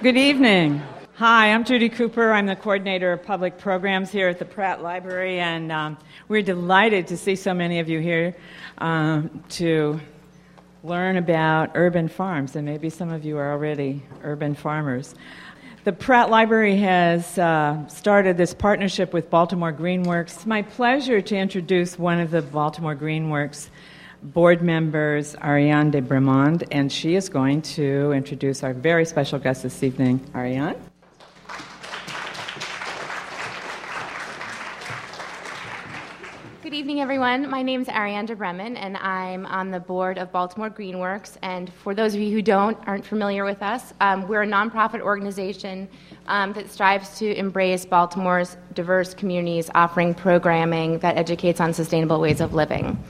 Good evening. Hi, I'm Judy Cooper. I'm the coordinator of public programs here at the Pratt Library, and um, we're delighted to see so many of you here um, to learn about urban farms, and maybe some of you are already urban farmers. The Pratt Library has uh, started this partnership with Baltimore Greenworks. It's my pleasure to introduce one of the Baltimore Greenworks board members, Ariane de Bremond, and she is going to introduce our very special guest this evening. Ariane? Good evening, everyone. My name is Ariane de Bremond, and I'm on the board of Baltimore Greenworks. And for those of you who don't aren't familiar with us, um, we're a nonprofit organization um, that strives to embrace Baltimore's diverse communities, offering programming that educates on sustainable ways of living.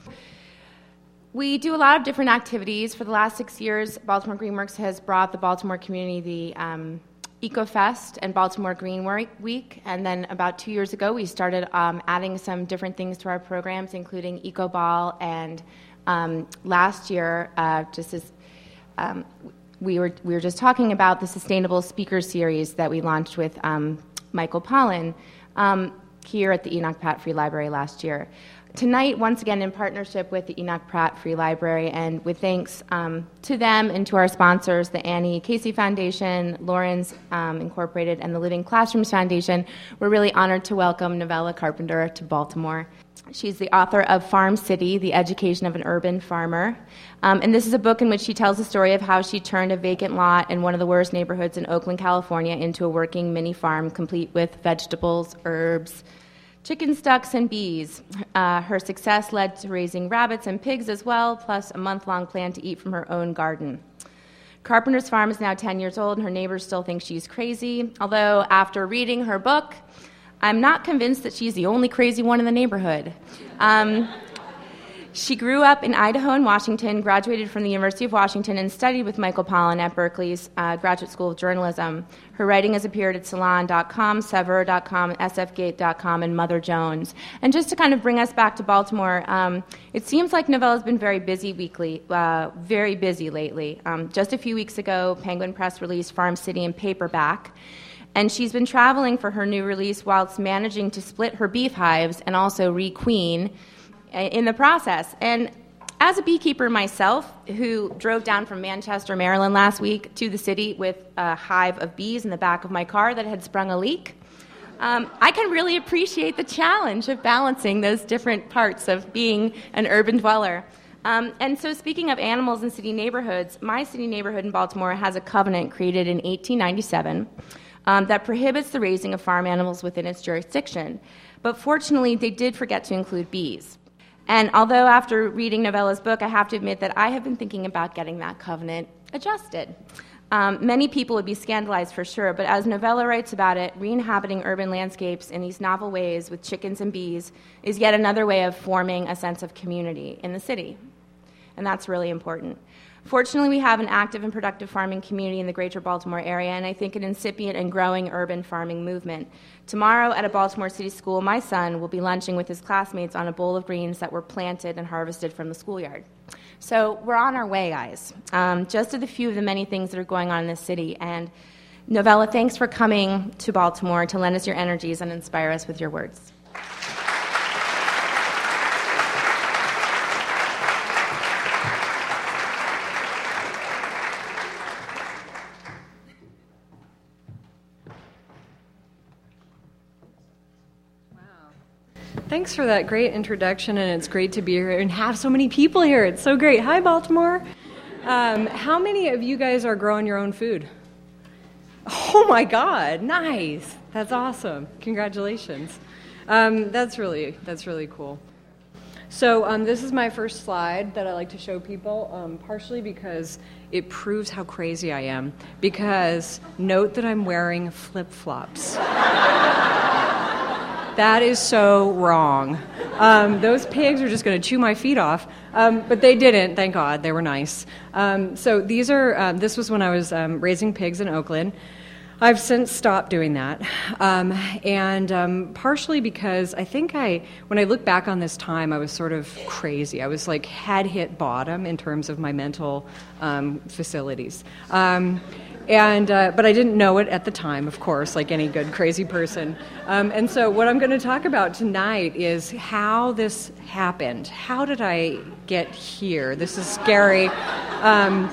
We do a lot of different activities. For the last six years, Baltimore Greenworks has brought the Baltimore community the um, EcoFest and Baltimore Green Week. And then about two years ago, we started um, adding some different things to our programs, including EcoBall. And um, last year, uh, just as um, we were, we were just talking about the Sustainable Speaker Series that we launched with um, Michael Pollan um, here at the Enoch Pratt Free Library last year tonight, once again, in partnership with the Enoch Pratt Free Library, and with thanks um, to them and to our sponsors, the Annie Casey Foundation, Lawrence um, Incorporated, and the Living Classrooms Foundation, we're really honored to welcome Novella Carpenter to Baltimore. She's the author of Farm City, The Education of an Urban Farmer. Um, and this is a book in which she tells the story of how she turned a vacant lot in one of the worst neighborhoods in Oakland, California, into a working mini farm complete with vegetables, herbs, chickens, ducks, and bees. Uh, her success led to raising rabbits and pigs as well, plus a month long plan to eat from her own garden. Carpenter's farm is now 10 years old, and her neighbors still think she's crazy. Although, after reading her book, I'm not convinced that she's the only crazy one in the neighborhood. Um, she grew up in Idaho and Washington, graduated from the University of Washington, and studied with Michael Pollan at Berkeley's uh, Graduate School of Journalism. Her writing has appeared at Salon.com, Saveur.com, SFGate.com, and Mother Jones. And just to kind of bring us back to Baltimore, um, it seems like Novella's been very busy weekly, uh, very busy lately. Um, just a few weeks ago, Penguin Press released Farm City in paperback. And she's been traveling for her new release whilst managing to split her beef hives and also requeen in the process. And as a beekeeper myself, who drove down from Manchester, Maryland last week to the city with a hive of bees in the back of my car that had sprung a leak, um, I can really appreciate the challenge of balancing those different parts of being an urban dweller. Um, and so, speaking of animals in city neighborhoods, my city neighborhood in Baltimore has a covenant created in 1897 um, that prohibits the raising of farm animals within its jurisdiction. But fortunately, they did forget to include bees. And although after reading Novella's book, I have to admit that I have been thinking about getting that covenant adjusted. Um, many people would be scandalized for sure, but as Novella writes about it, re inhabiting urban landscapes in these novel ways with chickens and bees is yet another way of forming a sense of community in the city. And that's really important. Fortunately, we have an active and productive farming community in the greater Baltimore area, and I think an incipient and growing urban farming movement. Tomorrow at a Baltimore City school, my son will be lunching with his classmates on a bowl of greens that were planted and harvested from the schoolyard. So we're on our way, guys. Um, just a few of the many things that are going on in this city. And Novella, thanks for coming to Baltimore to lend us your energies and inspire us with your words. Thanks for that great introduction, and it's great to be here and have so many people here. It's so great. Hi, Baltimore. Um, how many of you guys are growing your own food? Oh my God, nice. That's awesome. Congratulations. Um, that's really that's really cool. So um, this is my first slide that I like to show people, um, partially because it proves how crazy I am. Because note that I'm wearing flip flops. That is so wrong. Um, those pigs are just going to chew my feet off. Um, but they didn't, thank God. They were nice. Um, so these are, um, this was when I was um, raising pigs in Oakland. I've since stopped doing that. Um, and partially because I think I, when I look back on this time, I was sort of crazy. I was like, had hit bottom in terms of my mental facilities. And uh, but I didn't know it at the time, of course, like any good crazy person. Um, and so, what I'm going to talk about tonight is how this happened. How did I get here? This is scary. Um,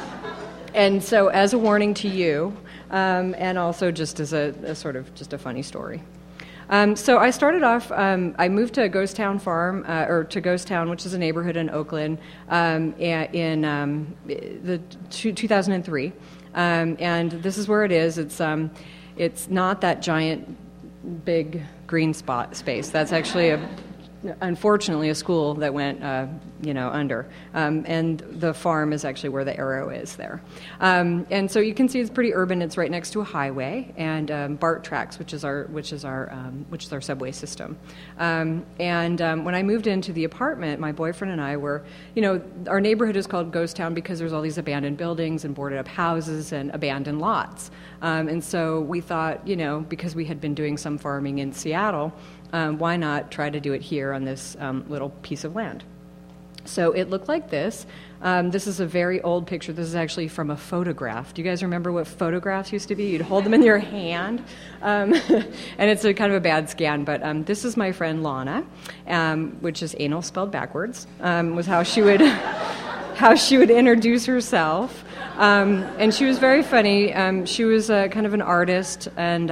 and so, as a warning to you, um, and also just as a, a, sort of just a funny story. Um, so I started off. Um, I moved to Ghost Town Farm, uh, or to Ghost Town, which is a neighborhood in Oakland, um, in the two, 2003. Um, and this is where it is. It's um, it's not that giant, big green spot space. That's actually a unfortunately a school that went uh, you know under. Um, and the farm is actually where the arrow is there. Um, and so you can see it's pretty urban. It's right next to a highway and um, BART tracks which is our which is our um, which is our subway system. Um, and um, when I moved into the apartment my boyfriend and I were you know our neighborhood is called Ghost Town because there's all these abandoned buildings and boarded up houses and abandoned lots. And so we thought you know because we had been doing some farming in Seattle um, why not try to do it here on this um, little piece of land? So it looked like this. Um, this is a very old picture. This is actually from a photograph. Do you guys remember what photographs used to be? You'd hold them in your hand, um, and it's a kind of a bad scan. But um, this is my friend Lana, um, which is anal spelled backwards. Um, was how she would how she would introduce herself, um, and she was very funny. she was uh, kind of an artist and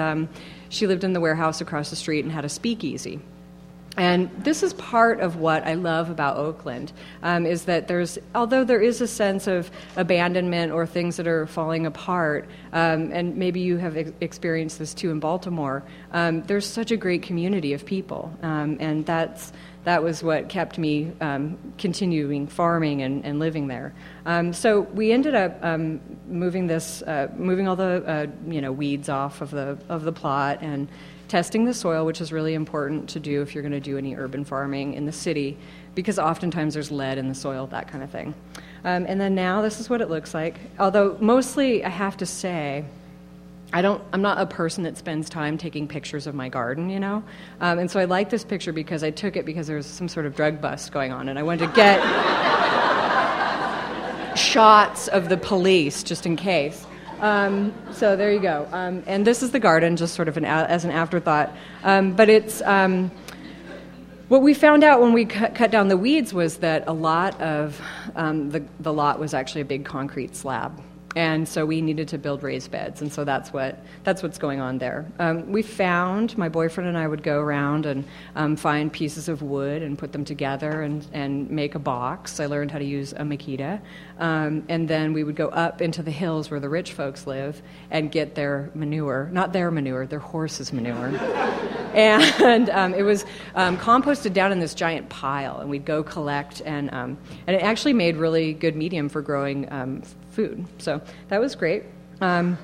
she lived in the warehouse across the street and had a speakeasy. And this is part of what I love about Oakland um, is that there's, although there is a sense of abandonment or things that are falling apart, um, and maybe you have ex- experienced this too in Baltimore, um, there's such a great community of people, um, and that's that was what kept me um, continuing farming and, and living there. Um, so we ended up um, moving this, uh, moving all the uh, you know weeds off of the of the plot and testing the soil, which is really important to do if you're going to do any urban farming in the city, because oftentimes there's lead in the soil, that kind of thing. Um, and then now this is what it looks like. Although mostly, I have to say I don't, I'm not a person that spends time taking pictures of my garden, you know? Um, and so I like this picture because I took it because there was some sort of drug bust going on, and I wanted to get shots of the police just in case. Um, so there you go. Um, and this is the garden, just sort of an, as an afterthought. Um, but it's. Um, what we found out when we cut, cut, down the weeds was that a lot of um, the, the lot was actually a big concrete slab and so we needed to build raised beds, and so that's what that's what's going on there. Um, we found my boyfriend and I would go around and um, find pieces of wood and put them together and, and make a box. I learned how to use a Makita, um, and then we would go up into the hills where the rich folks live and get their manure, not their manure, their horses' manure, and um, it was um, composted down in this giant pile, and we'd go collect and um, and it actually made really good medium for growing food. So that was great. Um,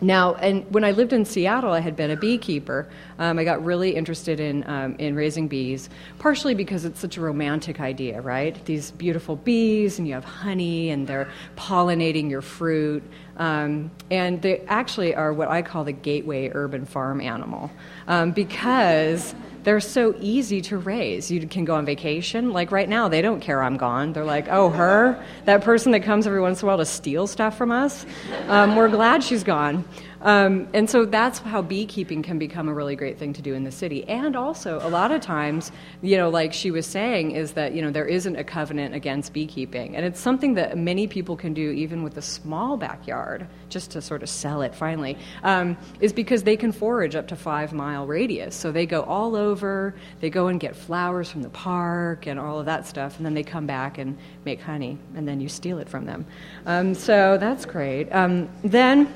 now, and when I lived in Seattle, I had been a beekeeper. Um, I got really interested in, um, in raising bees, partially because it's such a romantic idea, right? These beautiful bees, and you have honey, and they're pollinating your fruit. Um, and they actually are what I call the gateway urban farm animal um, because they're so easy to raise. You can go on vacation. Like right now, they don't care I'm gone. They're like, oh, her? That person that comes every once in a while to steal stuff from us? Um, we're glad she's gone. Um, and so that's how beekeeping can become a really great thing to do in the city. And also, a lot of times, you know, like she was saying, is that, you know, there isn't a covenant against beekeeping. And it's something that many people can do even with a small backyard, just to sort of sell it finally, um, is because they can forage up to five mile radius. So they go all over, they go and get flowers from the park and all of that stuff, and then they come back and make honey, and then you steal it from them. Um, so that's great. Um, then,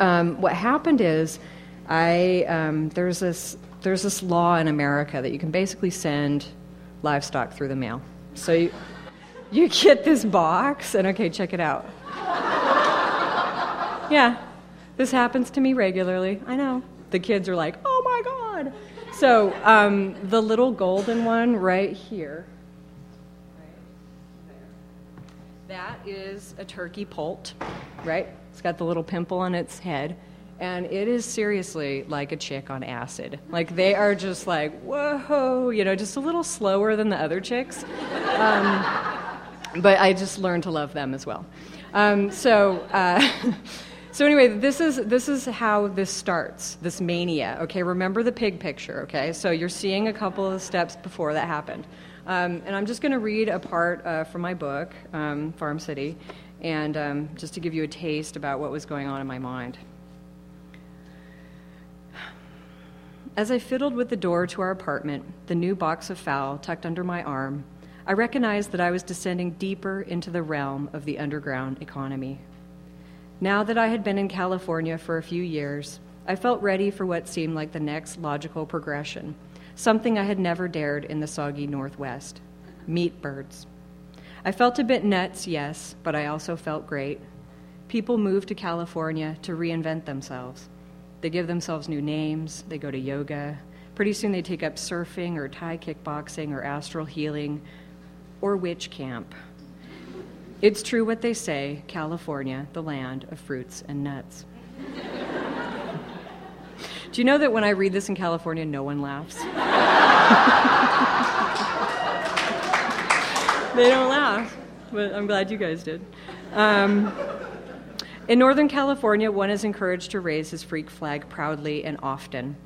um, what happened is, I um, there's this there's this law in America that you can basically send livestock through the mail. So you, you get this box, and okay, check it out. yeah, this happens to me regularly. I know. The kids are like, oh my God. So um, the little golden one right here, that is a turkey poult, right? It's got the little pimple on its head. And it is seriously like a chick on acid. Like they are just like, whoa, you know, just a little slower than the other chicks. Um, but I just learned to love them as well. Um, so, uh, So anyway, this is this is how this starts. This mania. Okay, remember the pig picture. Okay, so you're seeing a couple of steps before that happened, um, and I'm just going to read a part uh, from my book, um, Farm City, and um, just to give you a taste about what was going on in my mind. As I fiddled with the door to our apartment, the new box of fowl tucked under my arm, I recognized that I was descending deeper into the realm of the underground economy. Now that I had been in California for a few years, I felt ready for what seemed like the next logical progression, something I had never dared in the soggy Northwest meat birds. I felt a bit nuts, yes, but I also felt great. People move to California to reinvent themselves. They give themselves new names, they go to yoga. Pretty soon they take up surfing or Thai kickboxing or astral healing or witch camp. It's true what they say California, the land of fruits and nuts. Do you know that when I read this in California, no one laughs? they don't laugh, but I'm glad you guys did. Um, in Northern California, one is encouraged to raise his freak flag proudly and often.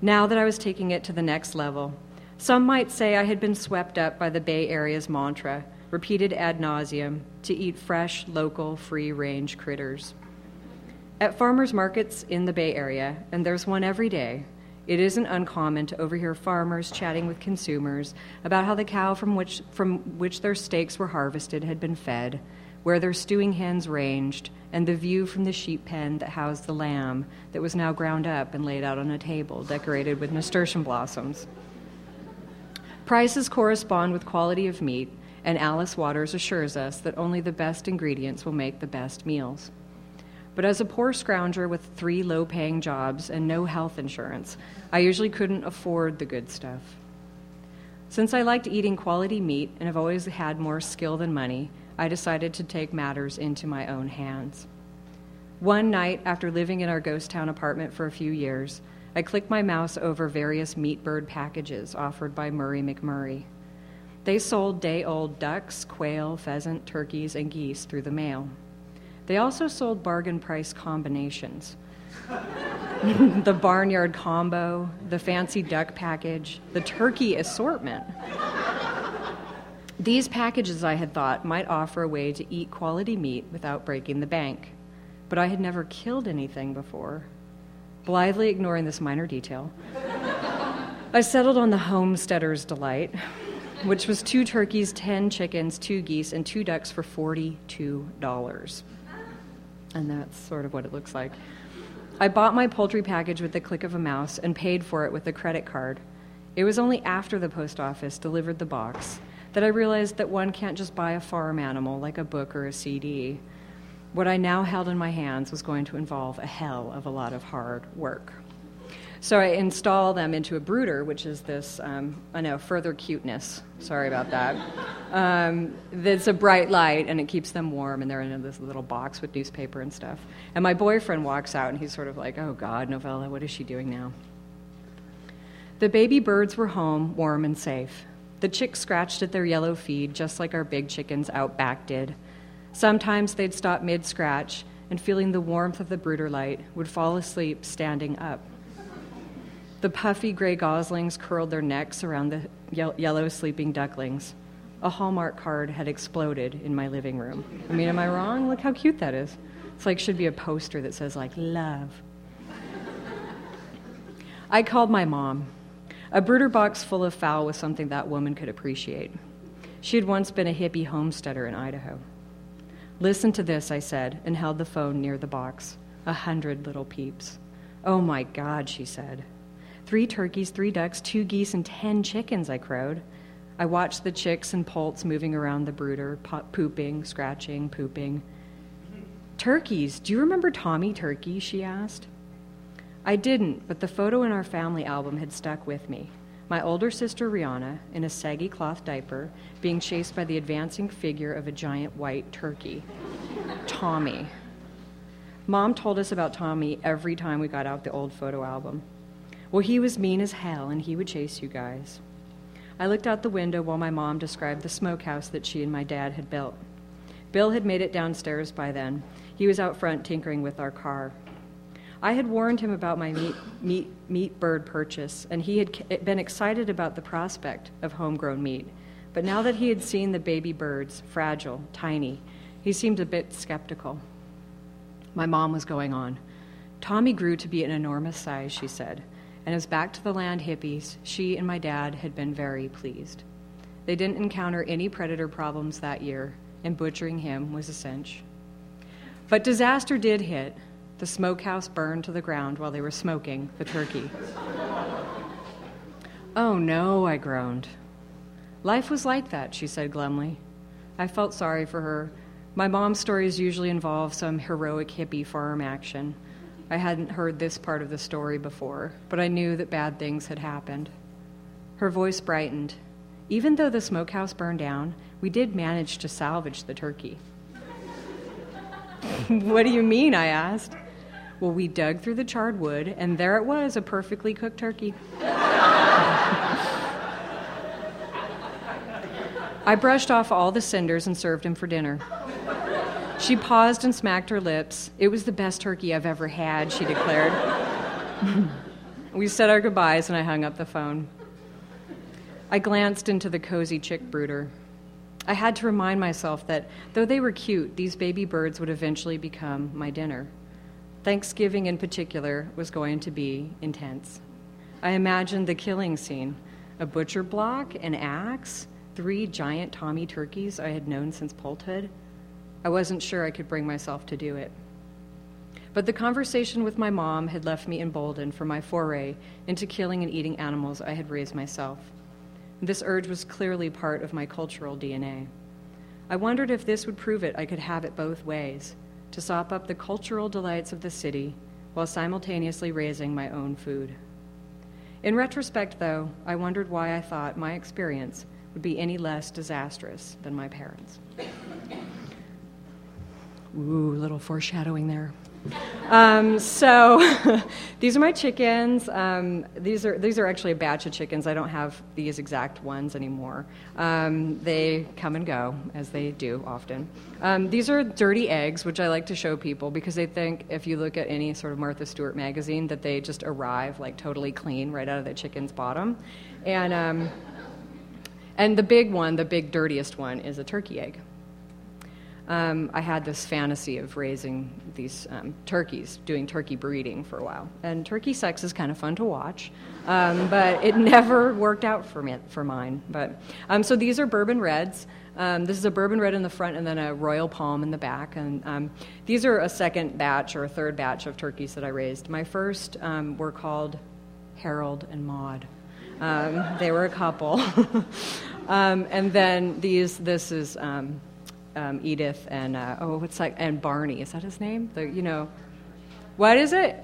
Now that I was taking it to the next level, some might say I had been swept up by the Bay Area's mantra, repeated ad nauseum, to eat fresh, local, free range critters. At farmers markets in the Bay Area, and there's one every day, it isn't uncommon to overhear farmers chatting with consumers about how the cow from which, from which their steaks were harvested had been fed, where their stewing hens ranged, and the view from the sheep pen that housed the lamb that was now ground up and laid out on a table decorated with nasturtium blossoms. Prices correspond with quality of meat, and Alice Waters assures us that only the best ingredients will make the best meals. But as a poor scrounger with three low paying jobs and no health insurance, I usually couldn't afford the good stuff. Since I liked eating quality meat and have always had more skill than money, I decided to take matters into my own hands. One night, after living in our ghost town apartment for a few years, I clicked my mouse over various meat bird packages offered by Murray McMurray. They sold day old ducks, quail, pheasant, turkeys, and geese through the mail. They also sold bargain price combinations the barnyard combo, the fancy duck package, the turkey assortment. These packages, I had thought, might offer a way to eat quality meat without breaking the bank. But I had never killed anything before. Blithely ignoring this minor detail, I settled on the homesteader's delight, which was two turkeys, 10 chickens, two geese, and two ducks for $42. And that's sort of what it looks like. I bought my poultry package with the click of a mouse and paid for it with a credit card. It was only after the post office delivered the box that I realized that one can't just buy a farm animal like a book or a CD. What I now held in my hands was going to involve a hell of a lot of hard work. So I install them into a brooder, which is this, um, I know, further cuteness. Sorry about that. Um, it's a bright light and it keeps them warm, and they're in this little box with newspaper and stuff. And my boyfriend walks out and he's sort of like, oh God, Novella, what is she doing now? The baby birds were home, warm and safe. The chicks scratched at their yellow feed just like our big chickens out back did. Sometimes they'd stop mid scratch and, feeling the warmth of the brooder light, would fall asleep standing up. The puffy gray goslings curled their necks around the ye- yellow sleeping ducklings. A Hallmark card had exploded in my living room. I mean, am I wrong? Look how cute that is. It's like should be a poster that says like love. I called my mom. A brooder box full of fowl was something that woman could appreciate. She had once been a hippie homesteader in Idaho. Listen to this, I said, and held the phone near the box. A hundred little peeps. Oh my God, she said. Three turkeys, three ducks, two geese, and ten chickens, I crowed. I watched the chicks and poults moving around the brooder, pooping, scratching, pooping. Turkeys, do you remember Tommy Turkey? she asked. I didn't, but the photo in our family album had stuck with me. My older sister Rihanna, in a saggy cloth diaper, being chased by the advancing figure of a giant white turkey. Tommy. Mom told us about Tommy every time we got out the old photo album. Well, he was mean as hell, and he would chase you guys. I looked out the window while my mom described the smokehouse that she and my dad had built. Bill had made it downstairs by then. He was out front tinkering with our car. I had warned him about my meat, meat, meat bird purchase, and he had been excited about the prospect of homegrown meat. But now that he had seen the baby birds, fragile, tiny, he seemed a bit skeptical. My mom was going on. Tommy grew to be an enormous size, she said, and as back to the land hippies, she and my dad had been very pleased. They didn't encounter any predator problems that year, and butchering him was a cinch. But disaster did hit. The smokehouse burned to the ground while they were smoking the turkey. oh no, I groaned. Life was like that, she said glumly. I felt sorry for her. My mom's stories usually involve some heroic hippie farm action. I hadn't heard this part of the story before, but I knew that bad things had happened. Her voice brightened. Even though the smokehouse burned down, we did manage to salvage the turkey. what do you mean? I asked. Well, we dug through the charred wood, and there it was a perfectly cooked turkey. I brushed off all the cinders and served him for dinner. She paused and smacked her lips. It was the best turkey I've ever had, she declared. we said our goodbyes, and I hung up the phone. I glanced into the cozy chick brooder. I had to remind myself that though they were cute, these baby birds would eventually become my dinner. Thanksgiving, in particular, was going to be intense. I imagined the killing scene a butcher block, an axe, three giant Tommy turkeys I had known since poulthood. I wasn't sure I could bring myself to do it. But the conversation with my mom had left me emboldened for my foray into killing and eating animals I had raised myself. This urge was clearly part of my cultural DNA. I wondered if this would prove it I could have it both ways to sop up the cultural delights of the city while simultaneously raising my own food. In retrospect, though, I wondered why I thought my experience would be any less disastrous than my parents'. Ooh, little foreshadowing there. Um, so these are my chickens. Um, these are these are actually a batch of chickens. I don't have these exact ones anymore. Um, they come and go as they do often. Um, these are dirty eggs, which I like to show people because they think if you look at any sort of Martha Stewart magazine that they just arrive like totally clean right out of the chicken's bottom, and um, and the big one, the big dirtiest one, is a turkey egg um, I had this fantasy of raising these um, turkeys, doing turkey breeding for a while. And turkey sex is kind of fun to watch, um, but it never worked out for me for mine. But um, so these are bourbon reds. Um, this is a bourbon red in the front and then a royal palm in the back. And um, these are a second batch or a third batch of turkeys that I raised. My first were called Harold and Maude. they were a couple. and then these, this is um, Edith and uh, oh, what's like and Barney? Is that his name? The you know, what is it?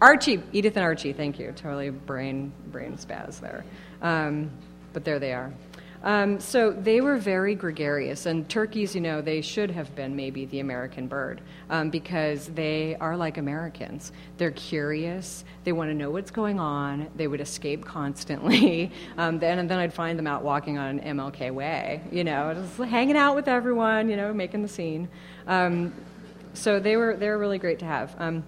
Archie. Edith and Archie. Thank you. Totally brain brain spaz there, um, but there they are. Um, so they were very gregarious, and turkeys, you know, they should have been maybe the American bird um, because they are like Americans. They're curious, they want to know what's going on, they would escape constantly. Um, then, and then I'd find them out walking on MLK Way, you know, just hanging out with everyone, you know, making the scene. Um, so they were, they were really great to have. Um,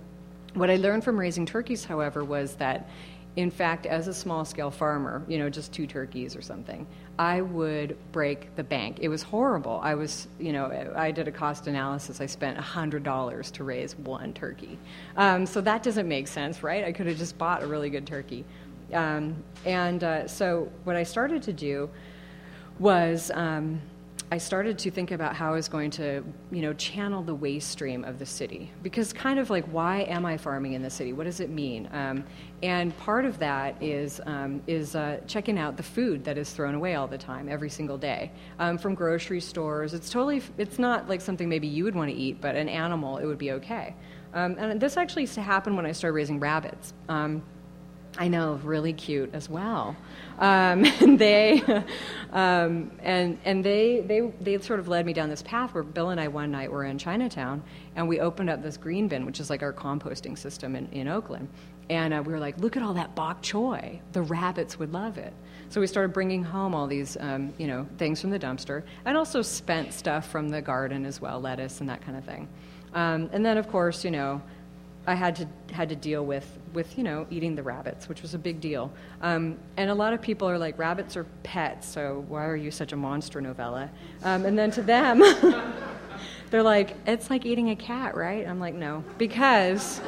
what I learned from raising turkeys, however, was that in fact, as a small scale farmer, you know, just two turkeys or something, I would break the bank. It was horrible. I was, you know, I did a cost analysis. I spent $100 to raise one turkey. Um, so that doesn't make sense, right? I could have just bought a really good turkey. Um, and uh, so what I started to do was um, I started to think about how I was going to, you know, channel the waste stream of the city. Because kind of like, why am I farming in the city? What does it mean? Um, and part of that is um, is uh, checking out the food that is thrown away all the time, every single day, um, from grocery stores. It's totally, it's not like something maybe you would want to eat, but an animal, it would be okay. Um, and this actually used to happen when I started raising rabbits. Um, I know, really cute as well. Um, and they, um, and, and they, they, they sort of led me down this path where Bill and I one night were in Chinatown and we opened up this green bin, which is like our composting system in, in Oakland. And uh, we were like, look at all that bok choy. The rabbits would love it. So we started bringing home all these, um, you know, things from the dumpster and also spent stuff from the garden as well, lettuce and that kind of thing. Um, and then, of course, you know, I had to had to deal with with you know eating the rabbits, which was a big deal. Um, and a lot of people are like, rabbits are pets, so why are you such a monster novella? Um, and then to them, they're like, it's like eating a cat, right? I'm like, no, because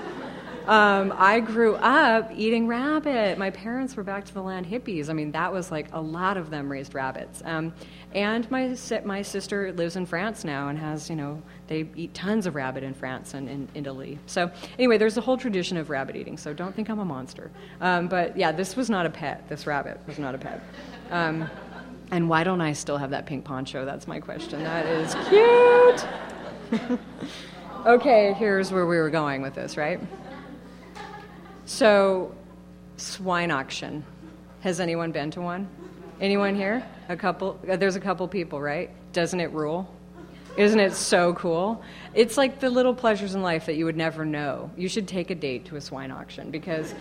um, I grew up eating rabbit. My parents were back to the land hippies. I mean, that was like a lot of them raised rabbits. Um, and my my sister lives in France now and has you know they eat tons of rabbit in France and in Italy. So anyway, there's a whole tradition of rabbit eating. So don't think I'm a monster. Um, but yeah, this was not a pet. This rabbit was not a pet. Um, and why don't I still have that pink poncho? That's my question. That is cute. okay, here's where we were going with this, right? So, swine auction. Has anyone been to one? Anyone here? A couple? uh, There's a couple people, right? Doesn't it rule? Isn't it so cool? It's like the little pleasures in life that you would never know. You should take a date to a swine auction because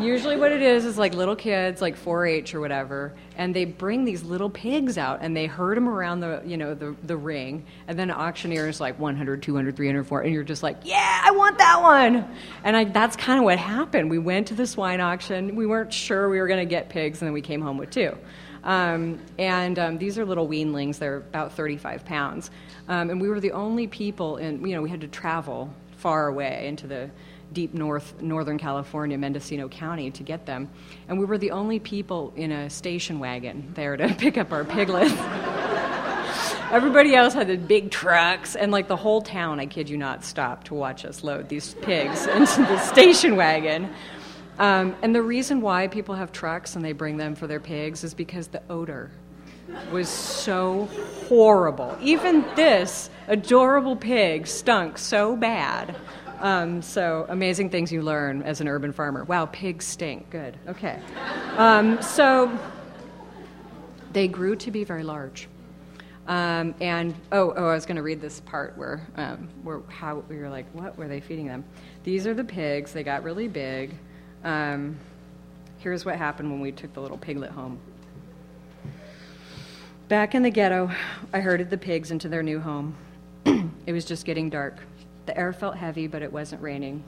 usually what it is is like little kids, like 4-H or whatever, and they bring these little pigs out and they herd them around the, you know, the, the ring, and then an auctioneer is like 100, 200, 300, 400, and you're just like, yeah, I want that one. And I, that's kind of what happened. We went to the swine auction. We weren't sure we were going to get pigs, and then we came home with two. Um, and um, these are little weanlings. They're about 35 pounds. Um, and we were the only people in, you know, we had to travel far away into the deep north, Northern California, Mendocino County to get them. And we were the only people in a station wagon there to pick up our piglets. Everybody else had the big trucks, and like the whole town, I kid you not, stopped to watch us load these pigs into the station wagon. Um, and the reason why people have trucks and they bring them for their pigs is because the odor was so horrible. Even this adorable pig stunk so bad. Um, so, amazing things you learn as an urban farmer. Wow, pigs stink. Good. Okay. Um, so, they grew to be very large. Um, and oh, oh, I was going to read this part where, um, where how we were like, what were they feeding them? These are the pigs. They got really big. Um, here's what happened when we took the little piglet home. Back in the ghetto, I herded the pigs into their new home. it was just getting dark. The air felt heavy, but it wasn't raining.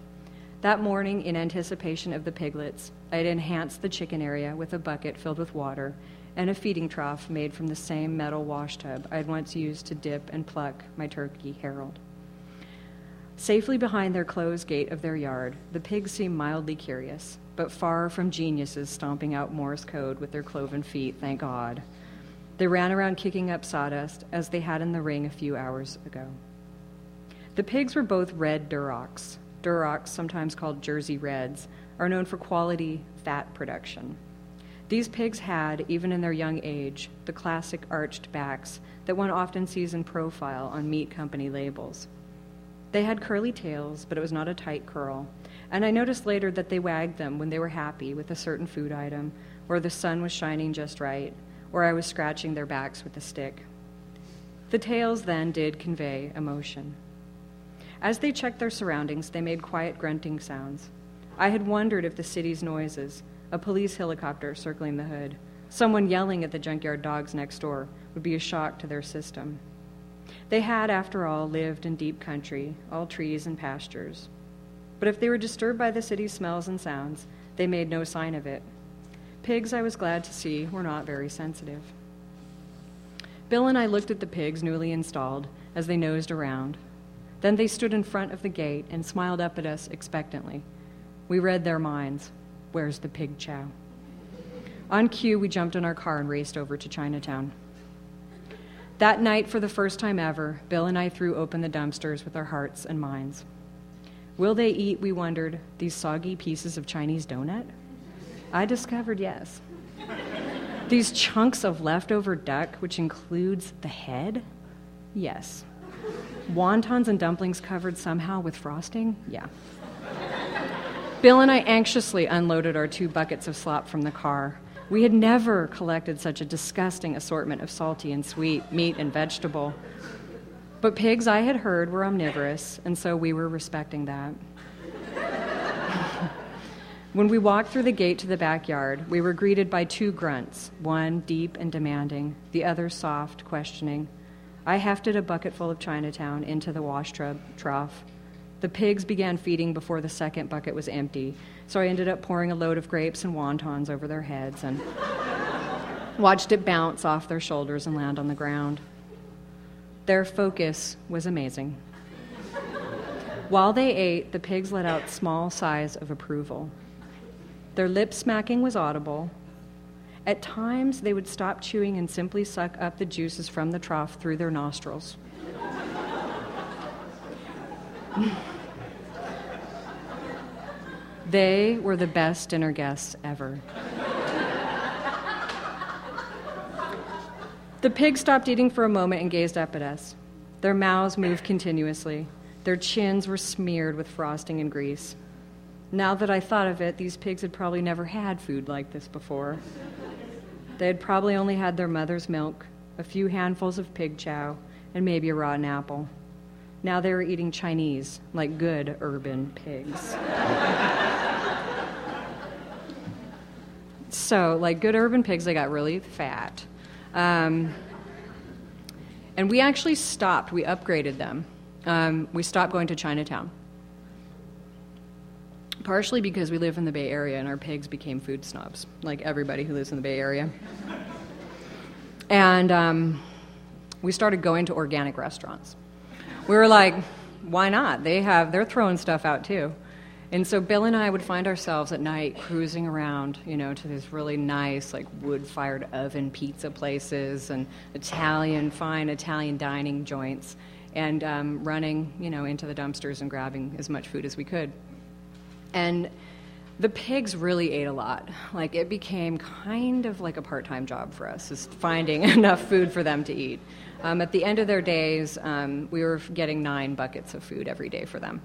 That morning, in anticipation of the piglets, I had enhanced the chicken area with a bucket filled with water and a feeding trough made from the same metal wash tub I had once used to dip and pluck my turkey Harold. Safely behind their closed gate of their yard, the pigs seemed mildly curious, but far from geniuses stomping out Morse code with their cloven feet, thank God. They ran around kicking up sawdust as they had in the ring a few hours ago. The pigs were both red Durocs. Durocs, sometimes called Jersey Reds, are known for quality fat production. These pigs had, even in their young age, the classic arched backs that one often sees in profile on meat company labels. They had curly tails, but it was not a tight curl, and I noticed later that they wagged them when they were happy with a certain food item, or the sun was shining just right, or I was scratching their backs with a stick. The tails then did convey emotion. As they checked their surroundings, they made quiet grunting sounds. I had wondered if the city's noises, a police helicopter circling the hood, someone yelling at the junkyard dogs next door, would be a shock to their system. They had, after all, lived in deep country, all trees and pastures. But if they were disturbed by the city's smells and sounds, they made no sign of it. Pigs, I was glad to see, were not very sensitive. Bill and I looked at the pigs newly installed as they nosed around. Then they stood in front of the gate and smiled up at us expectantly. We read their minds. Where's the pig chow? On cue, we jumped in our car and raced over to Chinatown. That night, for the first time ever, Bill and I threw open the dumpsters with our hearts and minds. Will they eat, we wondered, these soggy pieces of Chinese donut? I discovered yes. These chunks of leftover duck, which includes the head? Yes. Wontons and dumplings covered somehow with frosting? Yeah. Bill and I anxiously unloaded our two buckets of slop from the car. We had never collected such a disgusting assortment of salty and sweet meat and vegetable. But pigs, I had heard, were omnivorous, and so we were respecting that. when we walked through the gate to the backyard, we were greeted by two grunts, one deep and demanding, the other soft, questioning. I hefted a bucketful of Chinatown into the wash trough. The pigs began feeding before the second bucket was empty, so I ended up pouring a load of grapes and wontons over their heads and watched it bounce off their shoulders and land on the ground. Their focus was amazing. While they ate, the pigs let out small sighs of approval. Their lip smacking was audible. At times, they would stop chewing and simply suck up the juices from the trough through their nostrils. They were the best dinner guests ever. the pigs stopped eating for a moment and gazed up at us. Their mouths moved continuously. Their chins were smeared with frosting and grease. Now that I thought of it, these pigs had probably never had food like this before. They had probably only had their mother's milk, a few handfuls of pig chow, and maybe a rotten apple. Now they were eating Chinese, like good urban pigs. so, like good urban pigs, they got really fat. Um, and we actually stopped, we upgraded them. Um, we stopped going to Chinatown partially because we live in the Bay Area and our pigs became food snobs, like everybody who lives in the Bay Area. And um, we started going to organic restaurants. We were like, why not? They have, they're throwing stuff out too. And so Bill and I would find ourselves at night cruising around, you know, to these really nice, like wood-fired oven pizza places and Italian, fine Italian dining joints, and um, running, you know, into the dumpsters and grabbing as much food as we could. And the pigs really ate a lot. Like it became kind of like a part-time job for us, is finding enough food for them to eat. Um, at the end of their days, um, we were getting nine buckets of food every day for them.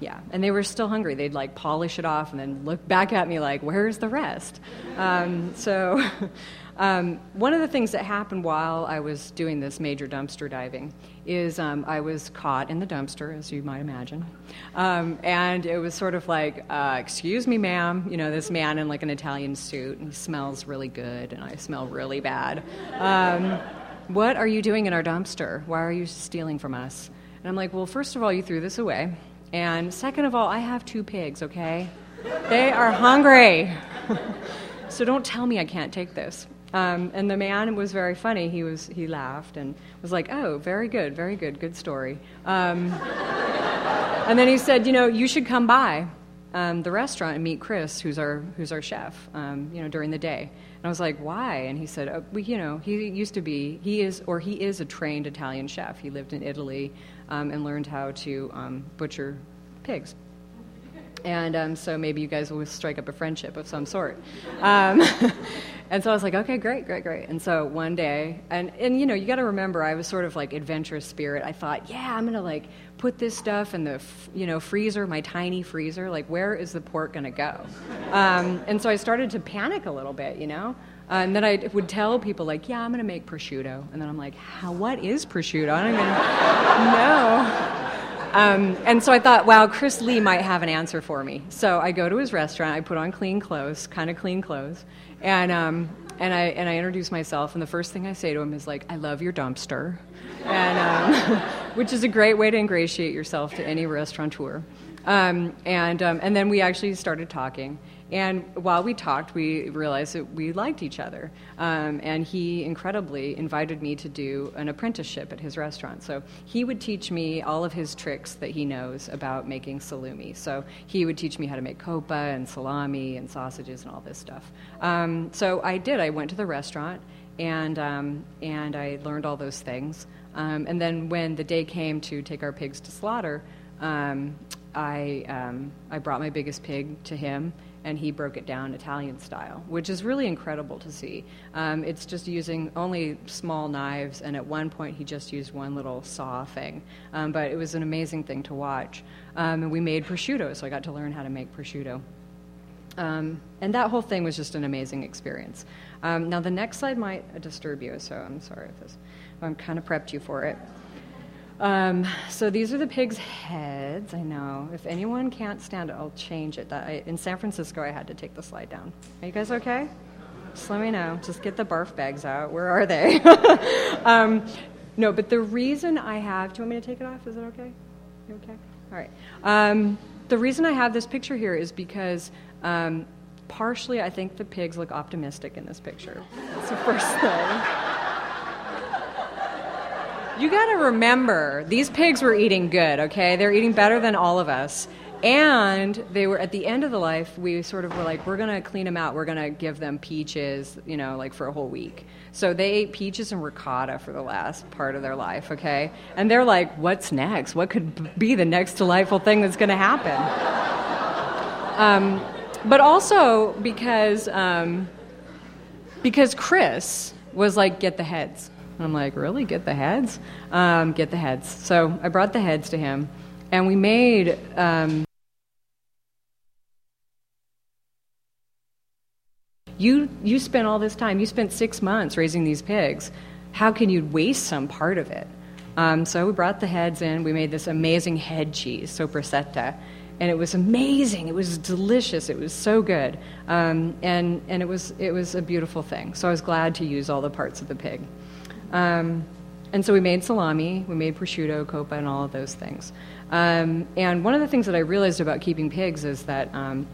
Yeah, and they were still hungry. They'd like polish it off and then look back at me like, "Where's the rest?" Um, so, Um, one of the things that happened while I was doing this major dumpster diving is um, I was caught in the dumpster, as you might imagine. Um, and it was sort of like, uh, excuse me, ma'am, you know, this man in like an Italian suit, and he smells really good, and I smell really bad. Um, what are you doing in our dumpster? Why are you stealing from us? And I'm like, well, first of all, you threw this away. And second of all, I have two pigs, okay? They are hungry. so don't tell me I can't take this. Um, and the man was very funny. He was he laughed and was like, "Oh, very good, very good, good story." Um, and then he said, "You know, you should come by um, the restaurant and meet Chris, who's our who's our chef. Um, you know, during the day." And I was like, "Why?" And he said, oh, well, "You know, he used to be he is or he is a trained Italian chef. He lived in Italy um, and learned how to um, butcher pigs." And um, so maybe you guys will strike up a friendship of some sort. Um, and so I was like, okay, great, great, great. And so one day, and, and you know, you got to remember, I was sort of like adventurous spirit. I thought, yeah, I'm to like put this stuff in the, you know, freezer, my tiny freezer. Like, where is the pork going to go? Um, and so I started to panic a little bit, you know? Uh, and then I would tell people, like, yeah, I'm going to make prosciutto. And then I'm like, How, what is prosciutto? I don't even know. Um, and so I thought, wow, Chris Lee might have an answer for me. So I go to his restaurant, I put on clean clothes, kind of clean clothes, and, um, and, I, and I introduce myself, and the first thing I say to him is like, I love your dumpster, and, um, which is a great way to ingratiate yourself to any restaurateur. Um, and, um, and then we actually started talking. And while we talked, we realized that we liked each other. Um, and he incredibly invited me to do an apprenticeship at his restaurant. So he would teach me all of his tricks that he knows about making salumi. So he would teach me how to make coppa and salami and sausages and all this stuff. Um, so I did. I went to the restaurant and, um, and I learned all those things. Um, and then when the day came to take our pigs to slaughter, um, I, um, I brought my biggest pig to him and he broke it down Italian style, which is really incredible to see. Um, it's just using only small knives, and at one point he just used one little saw thing. Um, but it was an amazing thing to watch. Um, and we made prosciutto, so I got to learn how to make prosciutto. Um, and that whole thing was just an amazing experience. Um, now, the next slide might disturb you, so I'm sorry if this, I'm kind of prepped you for it. Um, so these are the pigs' heads. I know. If anyone can't stand it, I'll change it. That I, in San Francisco, I had to take the slide down. Are you guys okay? Just let me know. Just get the barf bags out. Where are they? um, no, but the reason I have, do you want me to take it off? Is it okay? You okay? All right. Um, the reason I have this picture here is because um, partially I think the pigs look optimistic in this picture. That's the first thing. You got to remember, these pigs were eating good, okay? They're eating better than all of us. And they were at the end of the life, we sort of were like, we're going to clean them out. We're going to give them peaches, you know, like for a whole week. So they ate peaches and ricotta for the last part of their life, okay? And they're like, what's next? What could be the next delightful thing that's going to happen? um, but also because, um, because Chris was like, get the heads. And I'm like, really? Get the heads? Um, get the heads. So I brought the heads to him, and we made. Um, you you spent all this time. You spent six months raising these pigs. How can you waste some part of it? Um, so we brought the heads in. We made this amazing head cheese, sopressata, and it was amazing. It was delicious. It was so good, um, and and it was it was a beautiful thing. So I was glad to use all the parts of the pig. Um, and so we made salami, we made prosciutto, coppa, and all of those things. Um, and one of the things that I realized about keeping pigs is that, um,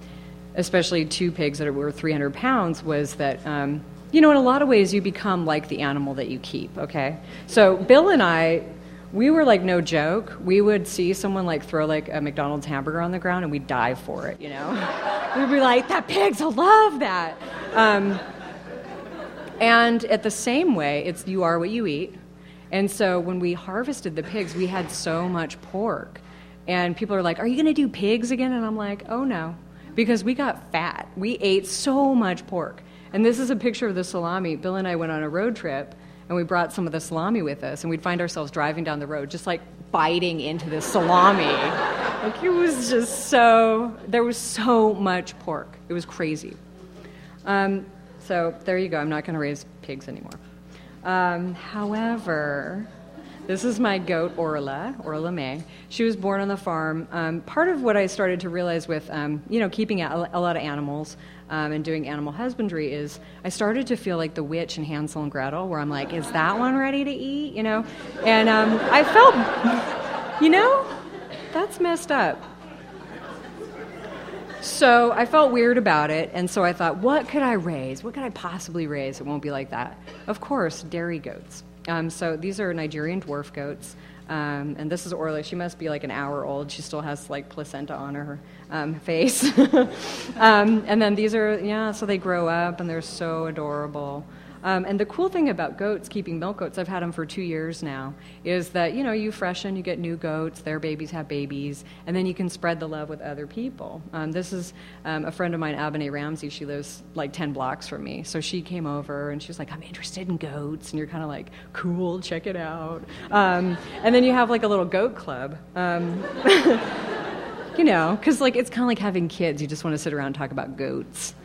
especially two pigs that were 300 pounds, was that, um, you know, in a lot of ways you become like the animal that you keep, okay? So Bill and I, we were like no joke. We would see someone like throw like a McDonald's hamburger on the ground and we'd dive for it, you know? We'd be like, that pig's will love that. And at the same way, it's you are what you eat. And so when we harvested the pigs, we had so much pork. And people are like, Are you going to do pigs again? And I'm like, Oh no, because we got fat. We ate so much pork. And this is a picture of the salami. Bill and I went on a road trip and we brought some of the salami with us. And we'd find ourselves driving down the road just like biting into this salami. like it was just so, there was so much pork. It was crazy. Um, so there you go. I'm not going to raise pigs anymore. Um, however, this is my goat, Orla, Orla May. She was born on the farm. Um, part of what I started to realize with, um, you know, keeping a, a lot of animals um, and doing animal husbandry is I started to feel like the witch in Hansel and Gretel, where I'm like, is that one ready to eat? You know? And um, I felt, you know, that's messed up. So I felt weird about it, and so I thought, what could I raise? What could I possibly raise? It won't be like that. Of course, dairy goats. Um, so these are Nigerian dwarf goats. Um, and this is Orla. She must be like an hour old. She still has like placenta on her um, face. um, and then these are, yeah, so they grow up and they're so adorable. Um, and the cool thing about goats, keeping milk goats, I've had them for two years now, is that you know you freshen, you get new goats, their babies have babies, and then you can spread the love with other people. Um, this is um, a friend of mine, Abene Ramsey. She lives like ten blocks from me, so she came over and she was like, "I'm interested in goats," and you're kind of like, "Cool, check it out." Um, and then you have like a little goat club. Um, you know, because like it's kind of like having kids. You just want to sit around and talk about goats.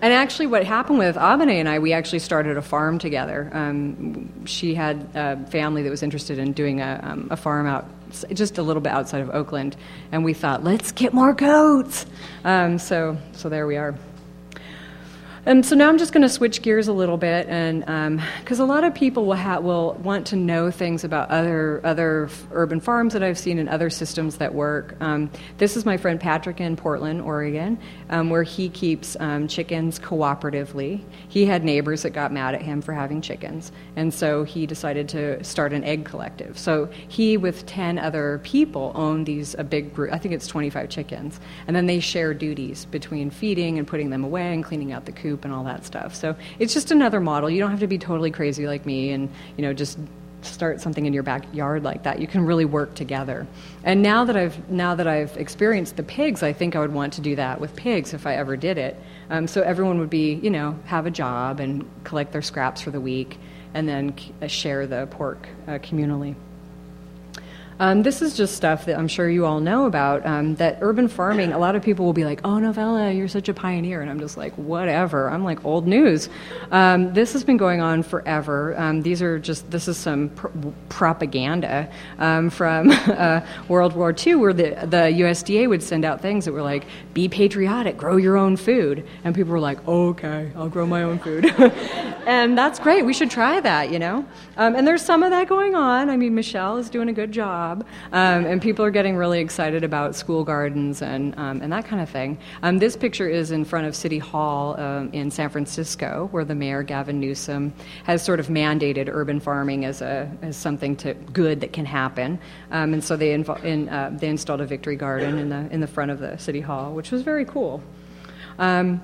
Um, and actually, what happened with Abene and I, we actually started a farm together. Um, she had a family that was interested in doing a, um, a, farm out just a little bit outside of Oakland, and we thought, let's get more goats. Um, so, so there we are. And so now I'm just going to switch gears a little bit, and because um, a lot of people will ha- will want to know things about other other f- urban farms that I've seen and other systems that work. Um, this is my friend Patrick in Portland, Oregon, um, where he keeps um, chickens cooperatively. He had neighbors that got mad at him for having chickens, and so he decided to start an egg collective. So he, with ten other people, owned these a big group. I think it's 25 chickens, and then they share duties between feeding and putting them away and cleaning out the coop and all that stuff. So it's just another model. You don't have to be totally crazy like me and you know just start something in your backyard like that. You can really work together. And now that I've now that I've experienced the pigs, I think I would want to do that with pigs if I ever did it. Um, so everyone would be you know have a job and collect their scraps for the week, and then share the pork uh, communally. Um, this is just stuff that I'm sure you all know about. Um, that urban farming, a lot of people will be like, "Oh, Novella, you're such a pioneer," and I'm just like, "Whatever." I'm like old news. Um, this has been going on forever. Um, these are just this is some pr- propaganda um, from uh, World War II, where the the USDA would send out things that were like, "Be patriotic, grow your own food," and people were like, "Okay, I'll grow my own food," and that's great. We should try that, you know. Um, and there's some of that going on. I mean, Michelle is doing a good job, um, and people are getting really excited about school gardens and um, and that kind of thing. Um, this picture is in front of City Hall um, in San Francisco, where the mayor Gavin Newsom has sort of mandated urban farming as a as something to good that can happen, um, and so they invo- in, uh, they installed a victory garden in the in the front of the City Hall, which was very cool. Um,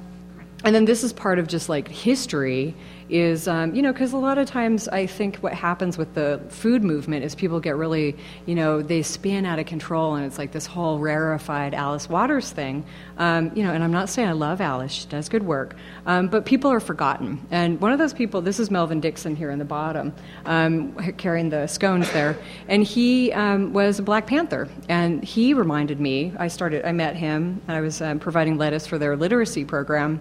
and then this is part of just like history is um, you know because a lot of times i think what happens with the food movement is people get really you know they spin out of control and it's like this whole rarefied alice waters thing. Um, you know and i'm not saying i love alice she does good work um, but people are forgotten. And one of those people this is melvin dixon here in the bottom um, carrying the scones there. And he um, was a black panther. And he reminded me i started i met him i was um, providing lettuce for their literacy program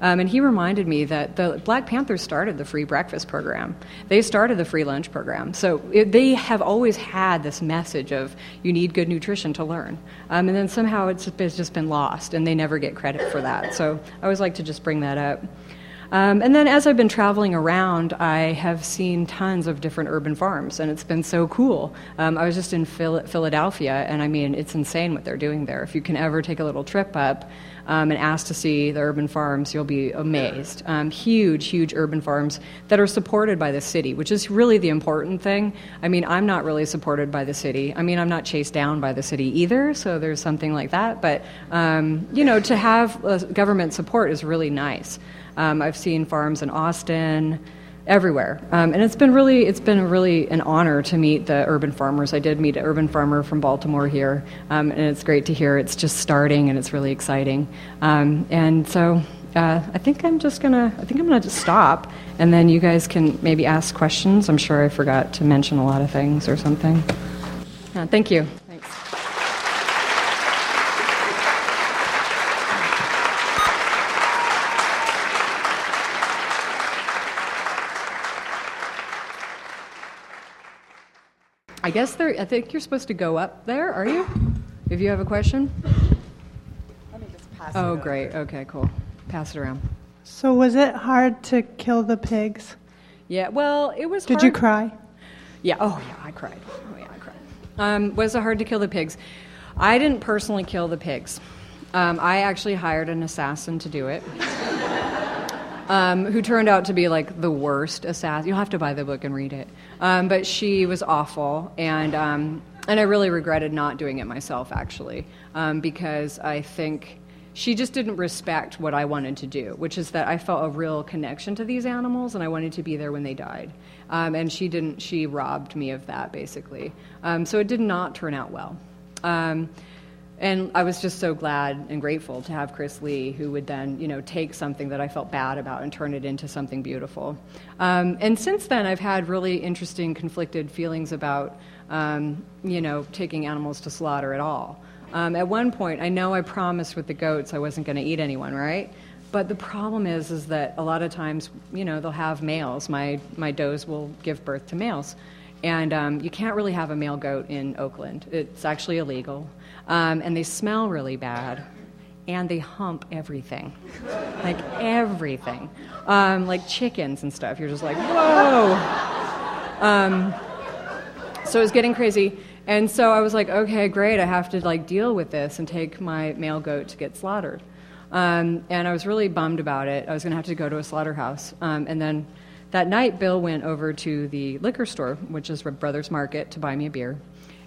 um, and he reminded me that the Black Panthers started the free breakfast program. They started the free lunch program. So it, they have always had this message of you need good nutrition to learn. Um, and then somehow it's, it's just been lost, and they never get credit for that. So I always like to just bring that up. Um, and then as I've been traveling around, I have seen tons of different urban farms, and it's been so cool. Um, I was just in Phil- Philadelphia, and I mean, it's insane what they're doing there. If you can ever take a little trip up, um, and ask to see the urban farms, you'll be amazed. Um, huge, huge urban farms that are supported by the city, which is really the important thing. I mean, I'm not really supported by the city. I mean, I'm not chased down by the city either, so there's something like that. But, um, you know, to have uh, government support is really nice. Um, I've seen farms in Austin, everywhere. Um, and it's been really, it's been really an honor to meet the urban farmers. I did meet an urban farmer from Baltimore here, um, and it's great to hear it's just starting and it's really exciting. Um, and so uh, I think I'm just gonna, I think I'm gonna just stop, and then you guys can maybe ask questions. I'm sure I forgot to mention a lot of things or something. Uh, thank you. Guess there. I think you're supposed to go up there. Are you? If you have a question. Let me just pass Oh, it great. Okay, cool. Pass it around. So was it hard to kill the pigs? Yeah. Well, it was. Did hard. you cry? Yeah. Oh, yeah. I cried. Oh, yeah. I cried. Um, was it hard to kill the pigs? I didn't personally kill the pigs. Um, I actually hired an assassin to do it. Um, who turned out to be like the worst assassin. You'll have to buy the book and read it. Um, but she was awful, and um, and I really regretted not doing it myself actually, um, because I think she just didn't respect what I wanted to do, which is that I felt a real connection to these animals, and I wanted to be there when they died. Um, and she didn't. She robbed me of that basically. Um, so it did not turn out well. Um, and I was just so glad and grateful to have Chris Lee, who would then, you know, take something that I felt bad about and turn it into something beautiful. Um, and since then, I've had really interesting, conflicted feelings about, um, you know, taking animals to slaughter at all. Um, at one point, I know I promised with the goats I wasn't going to eat anyone, right? But the problem is, is that a lot of times, you know, they'll have males. My my does will give birth to males, and um, you can't really have a male goat in Oakland. It's actually illegal, um, and they smell really bad, and they hump everything, like everything, um, like chickens and stuff. You're just like, whoa. Um, so it was getting crazy. And so I was like, okay, great. I have to like deal with this and take my male goat to get slaughtered. Um, and I was really bummed about it. I was going to have to go to a slaughterhouse. Um, and then that night, Bill went over to the liquor store, which is Brothers Market, to buy me a beer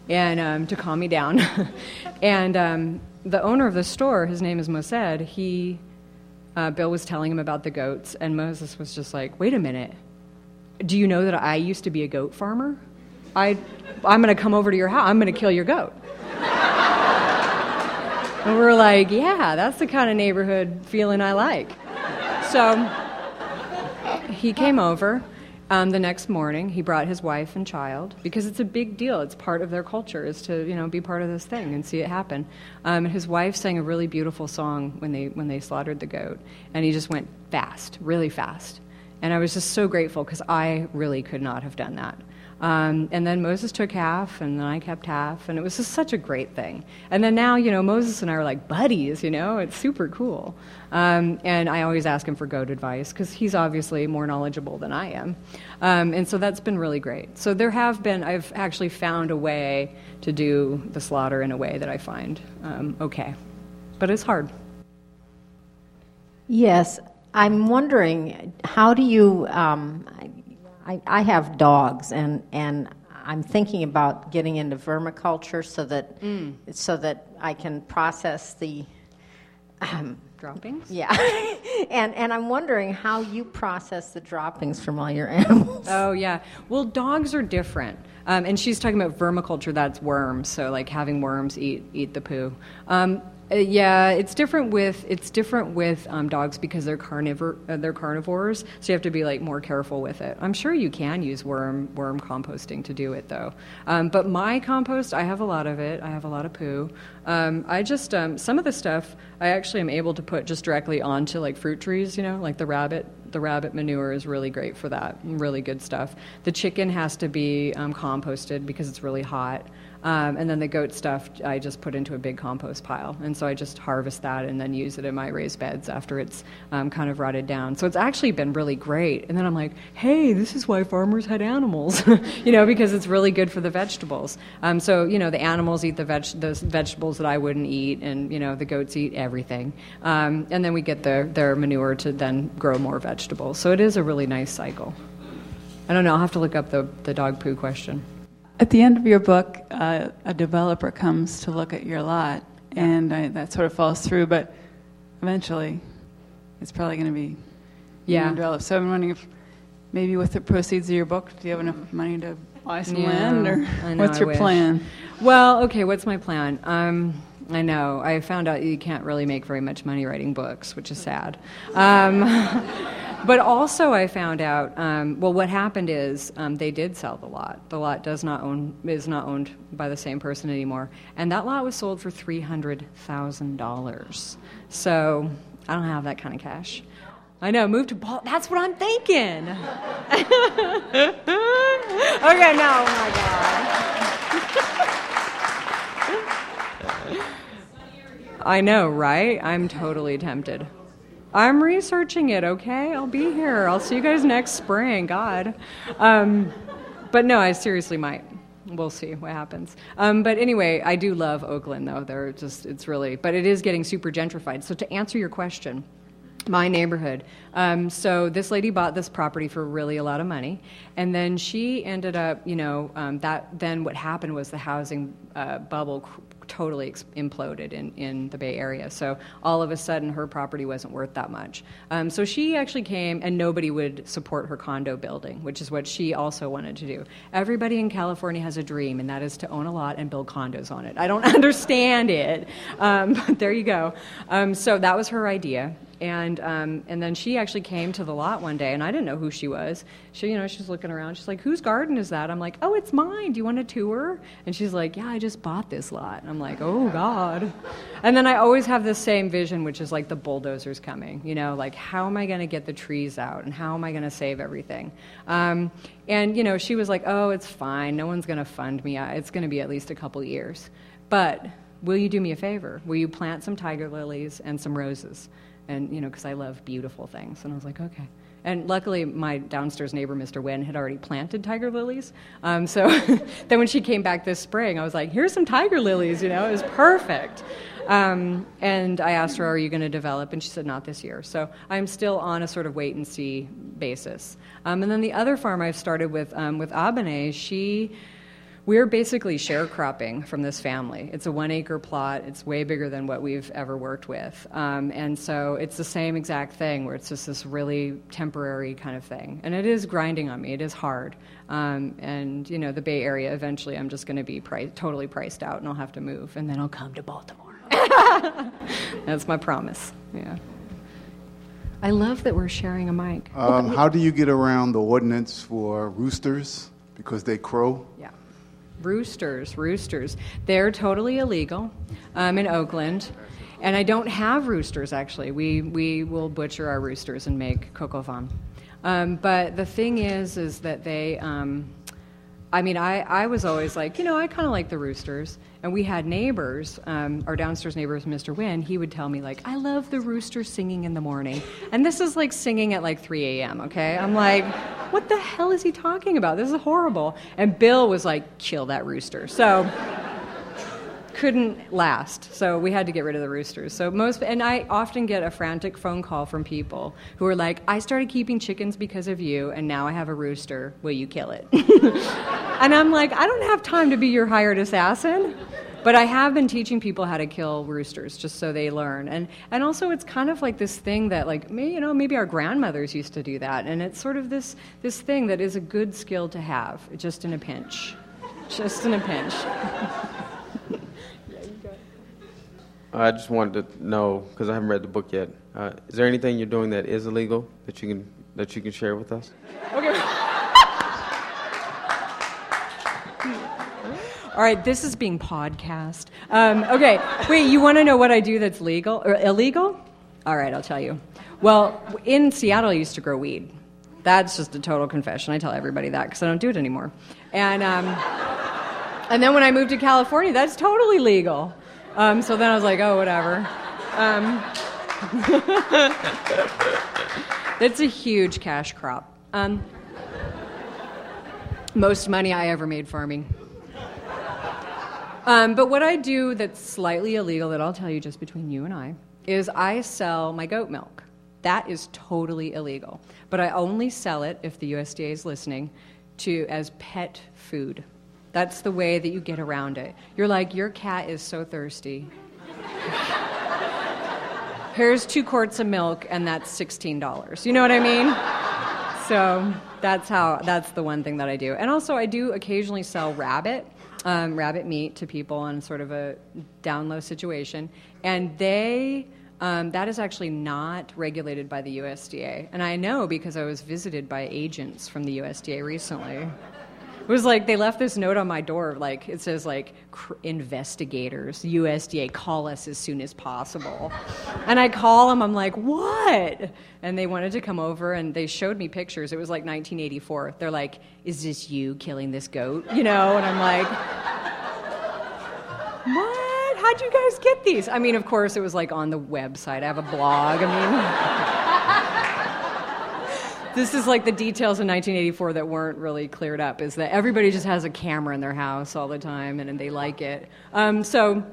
and um, to calm me down. and um, the owner of the store, his name is Mosed, he, uh, Bill was telling him about the goats, and Moses was just like, wait a minute. Do you know that I used to be a goat farmer? I, I'm going to come over to your house. I'm going to kill your goat. and we're like, yeah, that's the kind of neighborhood feeling I like. So he came over, Um, the next morning, he brought his wife and child because it's a big deal. It's part of their culture is to you know be part of this thing and see it happen. Um, and his wife sang a really beautiful song when they when they slaughtered the goat, and he just went fast, really fast. And I was just so grateful because I really could not have done that. Um, and then Moses took half, and then I kept half, and it was just such a great thing. And then now, you know, Moses and I are like buddies, you know, it's super cool. Um, and I always ask him for goat advice because he's obviously more knowledgeable than I am. Um, and so that's been really great. So there have been, I've actually found a way to do the slaughter in a way that I find um, okay. But it's hard. Yes, I'm wondering how do you? Um, I, I have dogs, and and I'm thinking about getting into vermiculture so that so that I can process the. Um, Droppings? yeah, and and I'm wondering how you process the droppings from all your animals. Oh, yeah. Well, dogs are different. Um, and she's talking about vermiculture, that's worms, so like having worms eat, eat the poo. Um, uh, yeah, it's different with it's different with um, dogs because they're carnivore uh, they're carnivores, so you have to be like more careful with it. I'm sure you can use worm worm composting to do it though. Um, but my compost, I have a lot of it. I have a lot of poo. Um, I just um, some of the stuff I actually am able to put just directly onto like fruit trees. You know, like the rabbit the rabbit manure is really great for that. Really good stuff. The chicken has to be um, composted because it's really hot. Um, and then the goat stuff I just put into a big compost pile. And so I just harvest that and then use it in my raised beds after it's um, kind of rotted down. So it's actually been really great. And then I'm like, hey, this is why farmers had animals, you know, because it's really good for the vegetables. Um, so, you know, the animals eat the, veg- the vegetables that I wouldn't eat, and, you know, the goats eat everything. Um, and then we get their, their manure to then grow more vegetables. So it is a really nice cycle. I don't know, I'll have to look up the, the dog poo question. At the end of your book, uh, a developer comes to look at your lot, and I, that sort of falls through, but eventually it's probably going to be Yeah. developed. So I'm wondering if maybe with the proceeds of your book, do you have enough money to buy some Yeah, land, or I know, what's your plan? Well, okay, what's my plan? Um, I know. I found out you can't really make very much money writing books, which is sad. Um, but also, I found out. Um, well, what happened is um, they did sell the lot. The lot does not own is not owned by the same person anymore, and that lot was sold for three hundred thousand dollars. So I don't have that kind of cash. I know. Move to Bal- That's what I'm thinking. okay, no, oh my god. I know, right? I'm totally tempted. I'm researching it, okay? I'll be here. I'll see you guys next spring, God. Um, but no, I seriously might. We'll see what happens. Um, but anyway, I do love Oakland, though. They're just, it's really, but it is getting super gentrified. So to answer your question, my neighborhood. Um, so this lady bought this property for really a lot of money, and then she ended up, you know, um, that. Then what happened was the housing uh, bubble totally imploded in, in the Bay Area. So all of a sudden, her property wasn't worth that much. Um, so she actually came, and nobody would support her condo building, which is what she also wanted to do. Everybody in California has a dream, and that is to own a lot and build condos on it. I don't understand it, um, but there you go. Um, so that was her idea and um, and then she actually came to the lot one day, and I didn't know who she was. She, you know, she's looking around. She's like, "Whose garden is that?" I'm like, "Oh, it's mine. Do you want a tour?" And she's like, "Yeah, I just bought this lot." And I'm like, "Oh God!" And then I always have this same vision, which is like the bulldozers coming. You know, like how am I going to get the trees out, and how am I going to save everything? Um, and you know, she was like, "Oh, it's fine. No one's going to fund me. It's going to be at least a couple years, but." Will you do me a favor? Will you plant some tiger lilies and some roses? And you know because i love beautiful things. And i was like okay. And luckily my downstairs neighbor mr Wynn had already planted tiger lilies. Um, so then when she came back this spring i was like here's some tiger lilies you know? It was perfect. Um, and i asked her are you going to develop? And she said not this year. So i'm still on a sort of wait and see basis. Um, and then the other farm i've started with um, with abene she we're basically sharecropping from this family. It's a one acre plot. It's way bigger than what we've ever worked with. Um, and so it's the same exact thing where it's just this really temporary kind of thing. And it is grinding on me. It is hard. Um, and, you know, the Bay Area, eventually I'm just going to be pri- totally priced out and I'll have to move. And then I'll come to Baltimore. That's my promise. Yeah. I love that we're sharing a mic. Um, how do you get around the ordinance for roosters because they crow? Yeah. Roosters, roosters. They're totally illegal um, in Oakland. And I don't have roosters, actually. We, we will butcher our roosters and make au vin. Um, but the thing is, is that they, um, I mean, I, I was always like, you know, I kind of like the roosters. And we had neighbors, um, our downstairs neighbors, Mr. Wynn, he would tell me, like, I love the rooster singing in the morning. And this is like singing at like 3 a.m., okay? I'm like, what the hell is he talking about? This is horrible. And Bill was like, kill that rooster. So couldn't last. So we had to get rid of the roosters. So most, and I often get a frantic phone call from people who are like, I started keeping chickens because of you, and now I have a rooster. Will you kill it? and I'm like, I don't have time to be your hired assassin. But I have been teaching people how to kill roosters just so they learn. And, and also, it's kind of like this thing that, like, me, you know, maybe our grandmothers used to do that. And it's sort of this, this thing that is a good skill to have, just in a pinch. Just in a pinch. I just wanted to know because I haven't read the book yet. Uh, is there anything you're doing that is illegal that you can that you can share with us? Okay. All right, this is being podcast. Um, okay, wait, you want to know what I do that's legal or illegal? All right, I'll tell you. Well, in Seattle, I used to grow weed. That's just a total confession. I tell everybody that because I don't do it anymore. And, um, and then when I moved to California, that's totally legal. Um, so then I was like, oh, whatever. Um, it's a huge cash crop. Um, most money I ever made farming. Um, but what I do that's slightly illegal, that I'll tell you just between you and I, is I sell my goat milk. That is totally illegal. But I only sell it, if the USDA is listening, to as pet food. That's the way that you get around it. You're like, your cat is so thirsty. Here's two quarts of milk, and that's $16. You know what I mean? So that's how, that's the one thing that I do. And also, I do occasionally sell rabbit um, rabbit meat to people in sort of a down low situation, and they. Um, that is actually not regulated by the USDA. And I know because I was visited by agents from the USDA recently. It was like they left this note on my door, like it says like investigators, USDA, call us as soon as possible. And I call them, I'm like, what? And they wanted to come over and they showed me pictures. It was like 1984. They're like, is this you killing this goat? You know? And I'm like, what? How'd you guys get these? I mean, of course, it was like on the website. I have a blog. I mean, this is like the details in 1984 that weren't really cleared up is that everybody just has a camera in their house all the time and, and they like it. Um, so,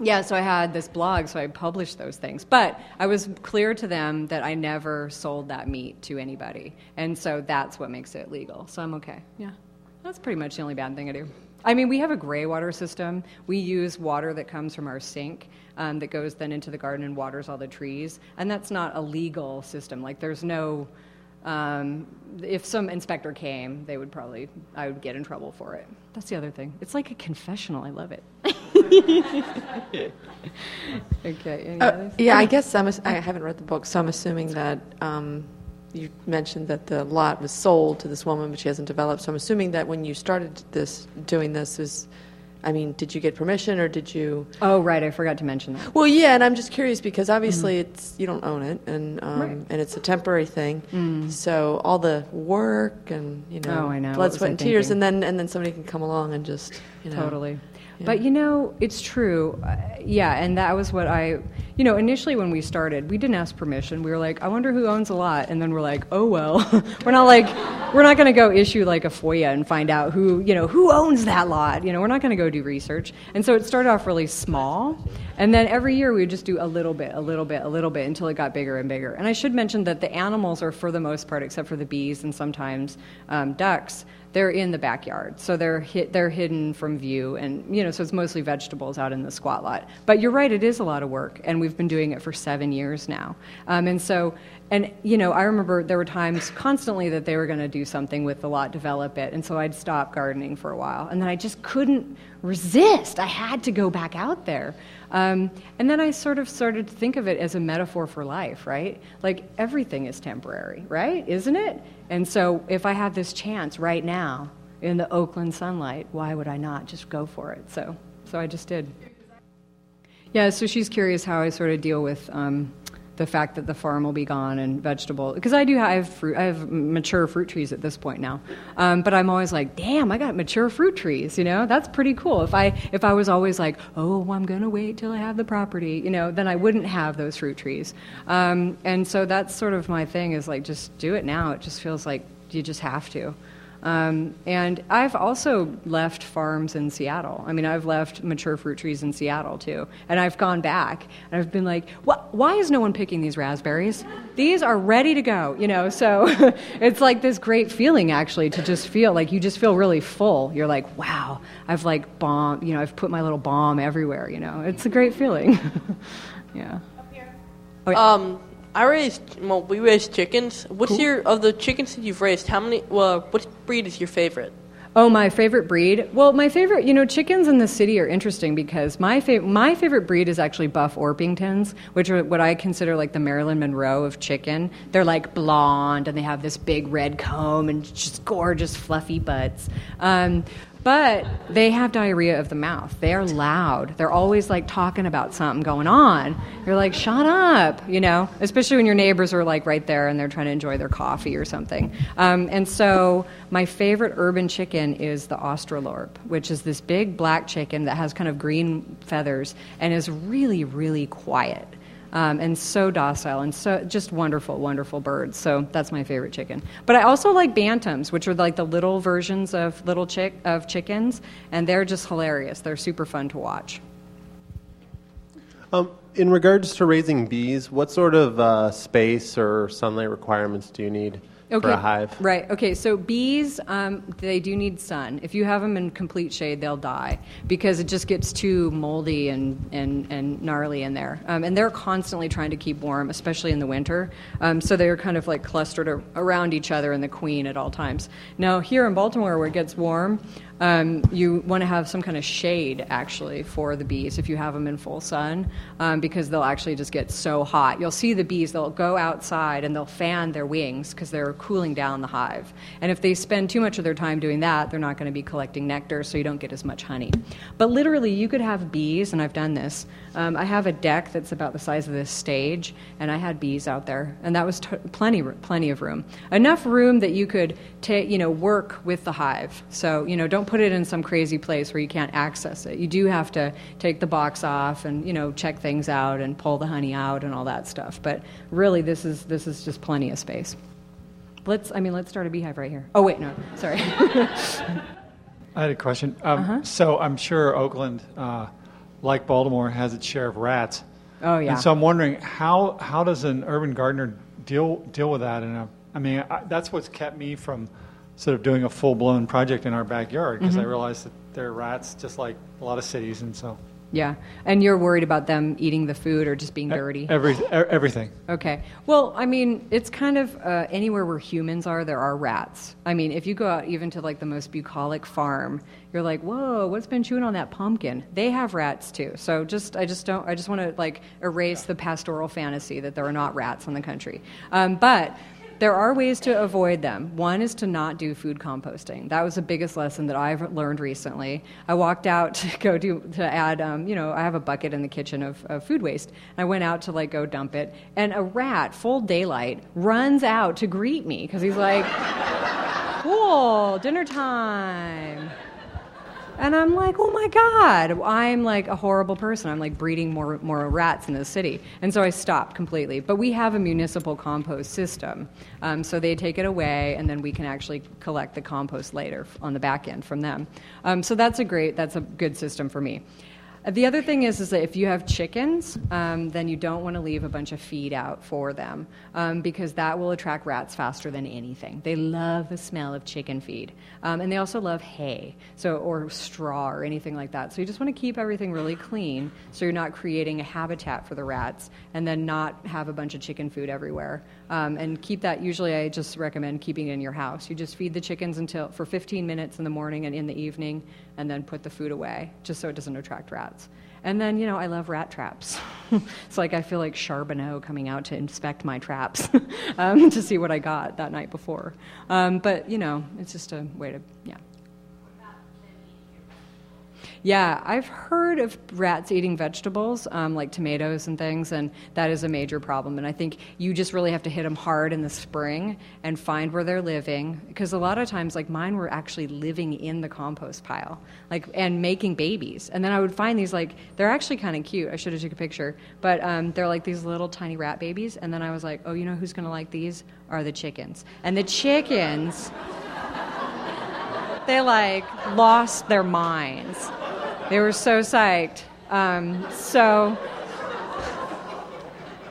yeah, so I had this blog, so I published those things. But I was clear to them that I never sold that meat to anybody. And so that's what makes it legal. So I'm okay. Yeah. That's pretty much the only bad thing I do. I mean, we have a gray water system. We use water that comes from our sink um, that goes then into the garden and waters all the trees. And that's not a legal system. Like, there's no. Um, if some inspector came, they would probably, I would get in trouble for it. That's the other thing. It's like a confessional. I love it. okay. Any Uh, yeah, I guess I'm, I haven't read the book, so I'm assuming that um, you mentioned that the lot was sold to this woman, but she hasn't developed. So I'm assuming that when you started this, doing this, is, I mean, did you get permission or did you? Oh, right. I forgot to mention that. Well, yeah, and I'm just curious because obviously it's you don't own it, and um, Right. and it's a temporary thing. So all the work and you know, Oh, I know. Blood, sweat, and tears, thinking? and then and then somebody can come along and just you know, Totally. But you know, it's true. Uh, yeah, and that was what I, you know, initially when we started, we didn't ask permission. We were like, I wonder who owns a lot, and then we're like, oh well. we're not like, we're not going to go issue like a FOIA and find out who, you know, who owns that lot. You know, we're not going to go do research. And so it started off really small, and then every year we would just do a little bit, a little bit, a little bit until it got bigger and bigger. And I should mention that the animals are, for the most part, except for the bees and sometimes um, ducks, they're in the backyard, so they're they're hidden from view, and you know, so it's mostly vegetables out in the squat lot. But you're right, it is a lot of work, and we've been doing it for seven years now, um, and so. And you know, I remember there were times constantly that they were going to do something with the lot, develop it, and so I'd stop gardening for a while, and then I just couldn't resist. I had to go back out there. Um, and then I sort of started to think of it as a metaphor for life, right? Like everything is temporary, right? Isn't it? And so if I have this chance right now in the Oakland sunlight, why would I not just go for it? So, so I just did. Yeah, so she's curious how I sort of deal with um, the fact that the farm will be gone and vegetable because I do have, fruit I have mature fruit trees at this point now. Um, but I'm always like damn I got mature fruit trees you know? That's pretty cool. If I if I was always like oh I'm gonna wait till I have the property you know then I wouldn't have those fruit trees. Um, and so that's sort of my thing is like just do it now. It just feels like you just have to um, and I've also left farms in Seattle. I mean, I've left mature fruit trees in Seattle too. And I've gone back and I've been like, why is no one picking these raspberries? These are ready to go, you know? So it's like this great feeling actually to just feel like you just feel really full. You're like, wow, I've like bomb, you know, I've put my little bomb everywhere, you know? It's a great feeling. yeah. Oh, yeah. Um, I raised, well, we raised chickens. What's cool. your, of the chickens that you've raised, how many, well, what breed is your favorite? Oh, my favorite breed? Well, my favorite, you know, chickens in the city are interesting because my, fa- my favorite breed is actually Buff Orpingtons, which are what I consider like the Marilyn Monroe of chicken. They're like blonde and they have this big red comb and just gorgeous, fluffy butts. Um, but they have diarrhea of the mouth. They are loud. They're always like talking about something going on. You're like, shut up, you know, especially when your neighbors are like right there and they're trying to enjoy their coffee or something. Um, and so my favorite urban chicken is the Australorp, which is this big black chicken that has kind of green feathers and is really, really quiet um, and so docile and so just wonderful, wonderful birds. So that's my favorite chicken. But I also like bantams, which are like the little versions of little chick of chickens, and they're just hilarious. They're super fun to watch. Um, in regards to raising bees, what sort of uh, space or sunlight requirements do you need? Okay. for a hive. Right. Okay. So bees, um, they do need sun. If you have them in complete shade, they'll die because it just gets too moldy and, and, and gnarly in there. Um, and they're constantly trying to keep warm, especially in the winter. Um, so they're kind of like clustered around each other and the queen at all times. Now here in Baltimore, where it gets warm, um, you want to have some kind of shade actually for the bees if you have them in full sun um, because they'll actually just get so hot. You'll see the bees, they'll go outside and they'll fan their wings because they're cooling down the hive. And if they spend too much of their time doing that, they're not going to be collecting nectar so you don't get as much honey. But literally, you could have bees, and I've done this. Um, I have a deck that's about the size of this stage, and I had bees out there, and that was t- plenty, plenty of room. Enough room that you could take, you know, work with the hive. So, you know, don't put it in some crazy place where you can't access it. You do have to take the box off and you know check things out and pull the honey out and all that stuff. But really, this is this is just plenty of space. Let's I mean let's start a beehive right here. Oh wait, no, sorry. I had a question. Um, uh-huh. So I'm sure Oakland, uh, like Baltimore, has its share of rats. Oh yeah. And so I'm wondering how how does an urban gardener deal deal with that? And I mean I, that's what's kept me from sort of doing a full blown project in our backyard because mm-hmm. I realized that there are rats just like a lot of cities, and so. Yeah, and you're worried about them eating the food or just being dirty. Every, everything. Okay. Well, I mean, it's kind of uh, anywhere where humans are, there are rats. I mean, if you go out even to like the most bucolic farm, you're like, whoa, what's been chewing on that pumpkin? They have rats too. So just, I just don't, I just want to like erase the pastoral fantasy that there are not rats in the country. Um, but there are ways to avoid them. One is to not do food composting. That was the biggest lesson that I've learned recently. I walked out to go do to add, um, you know, I have a bucket in the kitchen of, of food waste. I went out to like go dump it, and a rat, full daylight, runs out to greet me because he's like, "Cool, dinner time." And I'm like, oh my God, I'm like a horrible person. I'm like breeding more, more rats in the city. And so I stopped completely. But we have a municipal compost system. Um, so they take it away, and then we can actually collect the compost later on the back end from them. Um, so that's a great, that's a good system for me. The other thing is, is that if you have chickens, um, then you don't want to leave a bunch of feed out for them um, because that will attract rats faster than anything. They love the smell of chicken feed, um, and they also love hay, so or straw or anything like that. So you just want to keep everything really clean, so you're not creating a habitat for the rats, and then not have a bunch of chicken food everywhere. Um, and keep that. Usually, I just recommend keeping it in your house. You just feed the chickens until for 15 minutes in the morning and in the evening and then put the food away just so it doesn't attract rats. And then, you know, I love rat traps. it's like I feel like Charbonneau coming out to inspect my traps um, to see what I got that night before. Um, but, you know, it's just a way to, yeah. Yeah, I've heard of rats eating vegetables, um, like tomatoes and things, and that is a major problem. And I think you just really have to hit them hard in the spring and find where they're living. Because a lot of times, like mine were actually living in the compost pile, like and making babies. And then I would find these like they're actually kind of cute. I should have took a picture, but um, they're like these little tiny rat babies. And then I was like, oh, you know who's gonna like these? Are the chickens. And the chickens they like lost their minds. They were so psyched. Um, so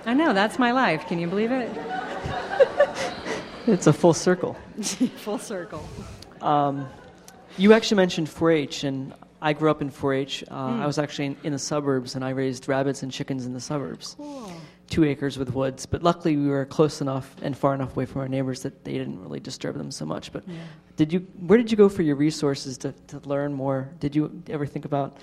I know that's my life. Can you believe it? It's a full circle. Full circle. Um, you actually mentioned 4-H, and I grew up in 4-H. Uh, Mm. I was actually in, in the suburbs, and I raised rabbits and chickens in the suburbs. Two acres with woods, but luckily we were close enough and far enough away from our neighbors that they didn't really disturb them so much. But Yeah. did you? Where did you go for your resources to, to learn more? Did you ever think about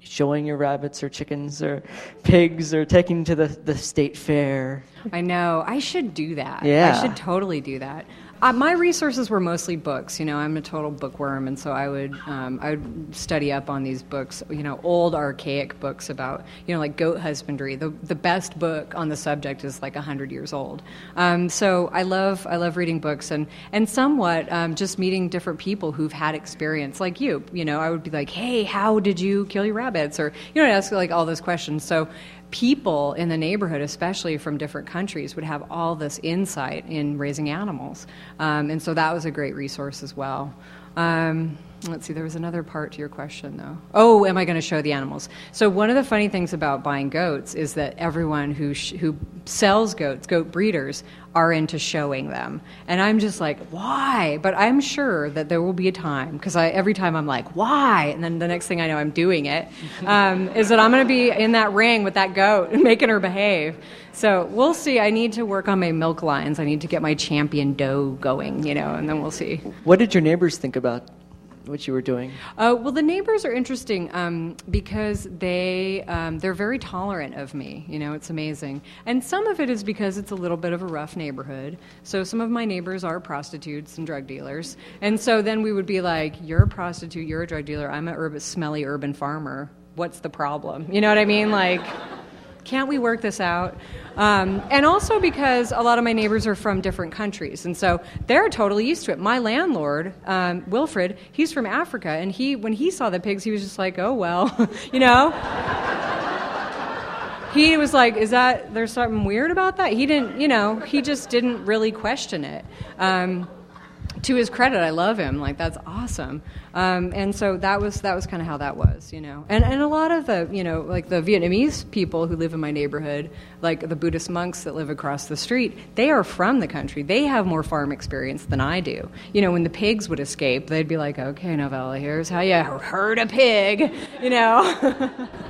showing your rabbits or chickens or pigs or taking to the, the state fair? I know. I should do that. Yeah. I should totally do that. Uh, my resources were mostly books. You know, I'm a total bookworm, and so I would um, I would study up on these books. You know, old archaic books about you know like goat husbandry. The the best book on the subject is like hundred years old. Um, so I love I love reading books and and somewhat um, just meeting different people who've had experience like you. You know, I would be like, hey, how did you kill your rabbits? Or you know, I'd ask like all those questions. So people in the neighborhood, especially from different countries, would have all this insight in raising animals. Um, and so that was a great resource as well. Um, let's see, there was another part to your question, though. Oh, am I going to show the animals? So, one of the funny things about buying goats is that everyone who, sh- who sells goats, goat breeders, are into showing them. And I'm just like, why? But I'm sure that there will be a time, because every time I'm like, why? And then the next thing I know, I'm doing it. Um, is that I'm going to be in that ring with that goat and making her behave. So we'll see. I need to work on my milk lines. I need to get my champion doe going, you know, and then we'll see. What did your neighbors think about what you were doing? Uh, well, the neighbors are interesting um, because they um, they're very tolerant of me. You know, it's amazing, and some of it is because it's a little bit of a rough neighborhood. So some of my neighbors are prostitutes and drug dealers, and so then we would be like, "You're a prostitute, you're a drug dealer. I'm a urban, smelly urban farmer. What's the problem?" You know what I mean? Like. Can't we work this out? Um, and also because a lot of my neighbors are from different countries, and so they're totally used to it. My landlord, um, Wilfred, he's from Africa, and he when he saw the pigs, he was just like, "Oh well," you know. he was like, "Is that there's something weird about that?" He didn't, you know, he just didn't really question it. Um, to his credit, I love him. Like that's awesome. Um, and so that was that was kind of how that was, you know. And and a lot of the you know like the Vietnamese people who live in my neighborhood, like the Buddhist monks that live across the street, they are from the country. They have more farm experience than I do. You know, when the pigs would escape, they'd be like, "Okay, Novella, here's how you herd a pig," you know.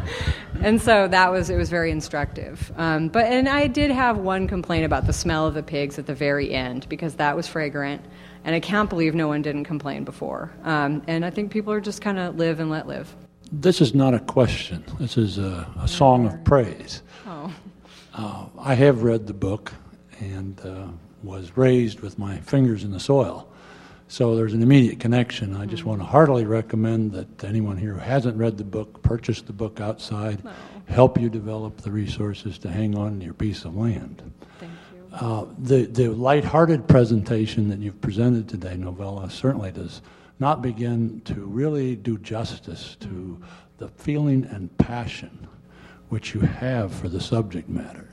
and so that was it was very instructive. Um, but and I did have one complaint about the smell of the pigs at the very end because that was fragrant. And I can't believe no one didn't complain before. Um, and I think people are just kind of live and let live. This is not a question. This is a, a song of praise. Oh. Uh, I have read the book and uh, was raised with my fingers in the soil. So there's an immediate connection. I just want to heartily recommend that anyone here who hasn't read the book purchase the book outside, help you develop the resources to hang on to your piece of land. Uh, the, the lighthearted presentation that you've presented today, Novella, certainly does not begin to really do justice to the feeling and passion which you have for the subject matter.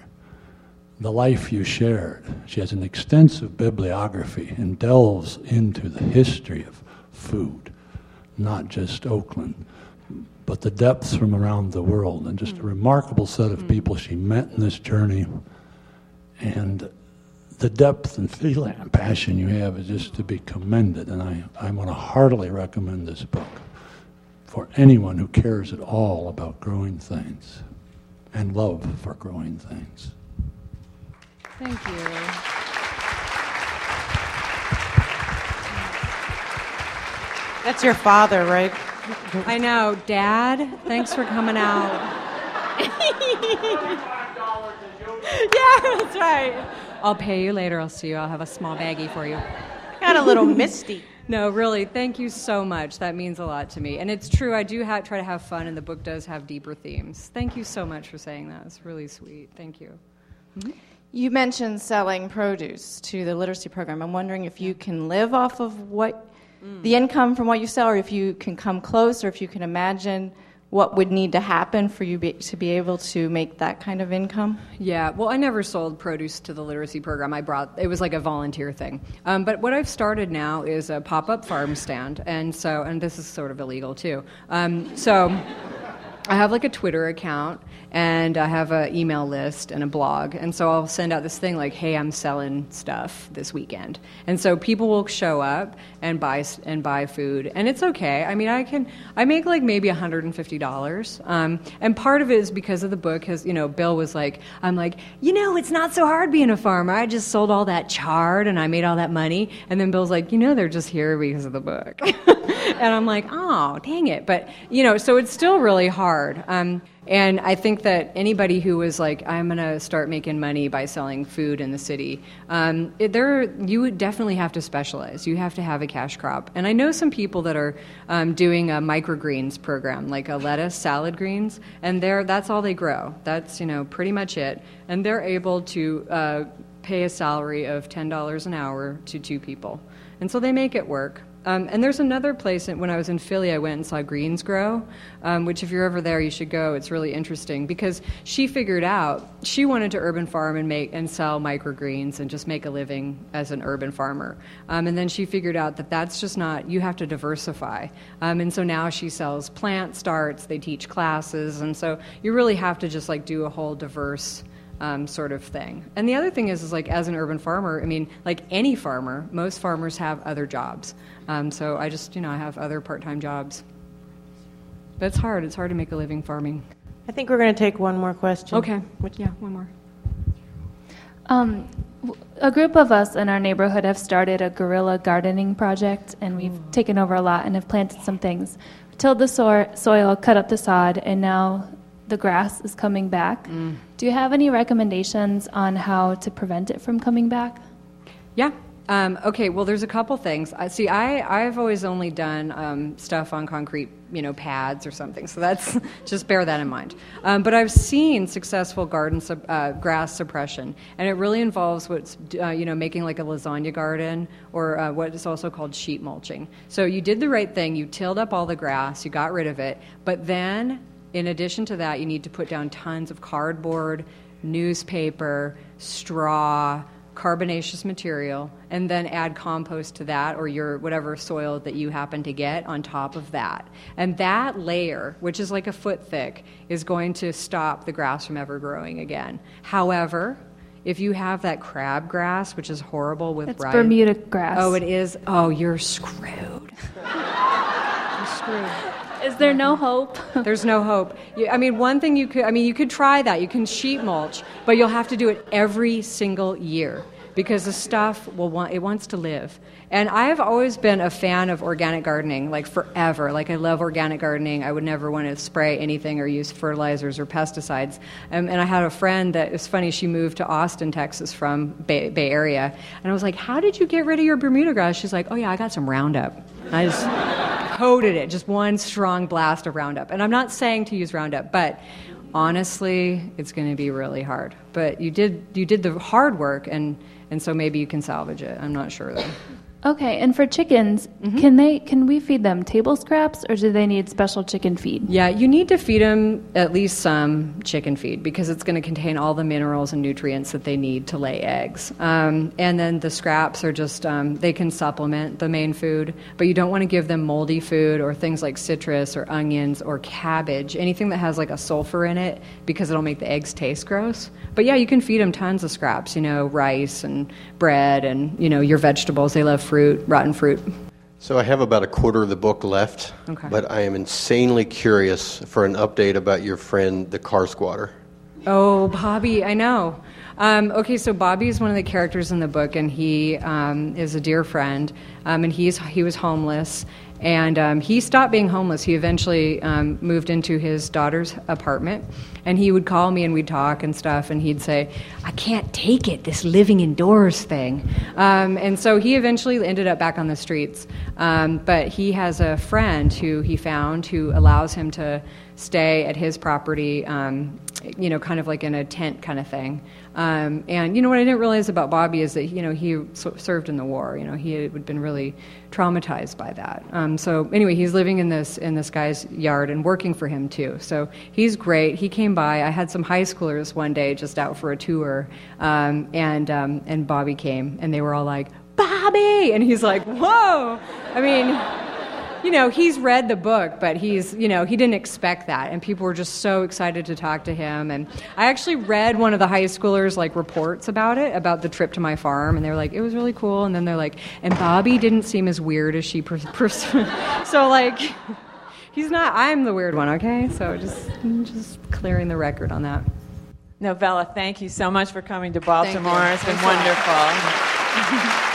The life you shared. She has an extensive bibliography and delves into the history of food, not just Oakland, but the depths from around the world, and just a remarkable set of people she met in this journey and the depth and feeling and passion you have is just to be commended. And I, I want to heartily recommend this book for anyone who cares at all about growing things and love for growing things. Thank you. That's your father, right? I know, Dad. Thanks for coming out. yeah, that's right. I'll pay you later. I'll see you. I'll have a small baggie for you. Got a little misty. No, really, thank you so much. That means a lot to me. And it's true, I do ha- try to have fun, and the book does have deeper themes. Thank you so much for saying that. It's really sweet. Thank you. Mm-hmm. You mentioned selling produce to the literacy program. I'm wondering if you can live off of what mm. the income from what you sell, or if you can come close, or if you can imagine what would need to happen for you be, to be able to make that kind of income. Yeah, well, I never sold produce to the literacy program. I brought it was like a volunteer thing. Um, but what I've started now is a pop up farm stand, and so and this is sort of illegal too. Um, so. I have like a Twitter account and I have an email list and a blog. And so I'll send out this thing like, hey, I'm selling stuff this weekend. And so people will show up and buy, and buy food. And it's okay. I mean, I can, I make like maybe $150. Um, and part of it is because of the book, because, you know, Bill was like, I'm like, you know, it's not so hard being a farmer. I just sold all that chard and I made all that money. And then Bill's like, you know, they're just here because of the book. and I'm like, oh, dang it. But, you know, so it's still really hard. Um, and I think that anybody who was like, I'm going to start making money by selling food in the city, um, it, there, you would definitely have to specialize. You have to have a cash crop. And I know some people that are um, doing a microgreens program, like a lettuce, salad greens, and they're, that's all they grow. That's, you know, pretty much it. And they're able to uh, pay a salary of $10 an hour to two people. And so they make it work. Um, and there's another place, when I was in Philly, I went and saw Greensgrow, um, which if you're ever there, you should go. It's really interesting because she figured out she wanted to urban farm and make and sell microgreens and just make a living as an urban farmer. Um, and then she figured out that that's just not, you have to diversify. Um, and so now she sells plant starts, they teach classes, and so you really have to just like do a whole diverse um, sort of thing. And the other thing is, is like as an urban farmer, I mean, like any farmer, most farmers have other jobs. Um, so I just, you know, I have other part-time jobs. But it's hard. It's hard to make a living farming. I think we're going to take one more question. Okay. Yeah, one more. Um, w- a group of us in our neighborhood have started a guerrilla gardening project, and we've taken over a lot and have planted some things. Tilled the so- soil, cut up the sod, and now the grass is coming back. Do you have any recommendations on how to prevent it from coming back? Yeah. Um, okay. Well, there's a couple things. I see. I I've always only done um, stuff on concrete, you know, pads or something. So that's just bear that in mind. Um, but I've seen successful garden sub, uh, grass suppression, and it really involves what's uh, you know making like a lasagna garden or uh, what is also called sheet mulching. So you did the right thing. You tilled up all the grass. You got rid of it. But then, in addition to that, you need to put down tons of cardboard, newspaper, straw carbonaceous material and then add compost to that or your whatever soil that you happen to get on top of that. And that layer which is like a foot thick is going to stop the grass from ever growing again. However if you have that crabgrass which is horrible with It's rice Bermuda grass. oh it is oh you're screwed you're screwed Is there no hope? There's no hope. You, I mean, one thing you could, I mean, you could try that. You can sheet mulch, but you'll have to do it every single year because the stuff will want, it wants to live. And I've always been a fan of organic gardening, like forever. Like I love organic gardening. I would never want to spray anything or use fertilizers or pesticides. Um, and I had a friend that it's funny. She moved to Austin, Texas, from Bay, Bay Area, and I was like, "How did you get rid of your Bermuda grass?" She's like, "Oh yeah, I got some Roundup." I just coated it, just one strong blast of Roundup. And I'm not saying to use Roundup, but honestly, it's going to be really hard. But you did you did the hard work, and and so maybe you can salvage it. I'm not sure though. Okay, and for chickens, Mm-hmm. can they can we feed them table scraps or do they need special chicken feed? Yeah, you need to feed them at least some chicken feed because it's going to contain all the minerals and nutrients that they need to lay eggs. Um, and then the scraps are just, um, they can supplement the main food, but you don't want to give them moldy food or things like citrus or onions or cabbage, anything that has like a sulfur in it because it'll make the eggs taste gross. But yeah, you can feed them tons of scraps, you know, rice and bread and, you know, your vegetables. They love fruit, rotten fruit. So I have about a quarter of the book left, Okay. but I am insanely curious for an update about your friend, the car squatter. Oh, Bobby, I know. Um, okay, so Bobby is one of the characters in the book, and he um, is a dear friend, um, and he's he was homeless, and um, he stopped being homeless. He eventually um, moved into his daughter's apartment, and he would call me and we'd talk and stuff, and he'd say, "I can't take it, this living indoors thing," um, and so he eventually ended up back on the streets. Um, but he has a friend who he found who allows him to stay at his property, um, you know, kind of like in a tent kind of thing. Um, and you know what I didn't realize about Bobby is that you know he served in the war. You know he had been really traumatized by that. Um, so anyway, he's living in this in this guy's yard and working for him too. So he's great. He came by. I had some high schoolers one day just out for a tour, um, and um, and Bobby came, and they were all like, "Bobby," and he's like, "Whoa!" I mean you know, he's read the book, but he's, you know, he didn't expect that. And people were just so excited to talk to him. And I actually read one of the high schoolers' like reports about it, about the trip to my farm. And they were like, it was really cool. And then they're like, and Bobby didn't seem as weird as she. Per- per- so, like, he's not, I'm the weird one, okay? So just, just clearing the record on that. Novella, thank you so much for coming to Baltimore. It's been Thanks wonderful.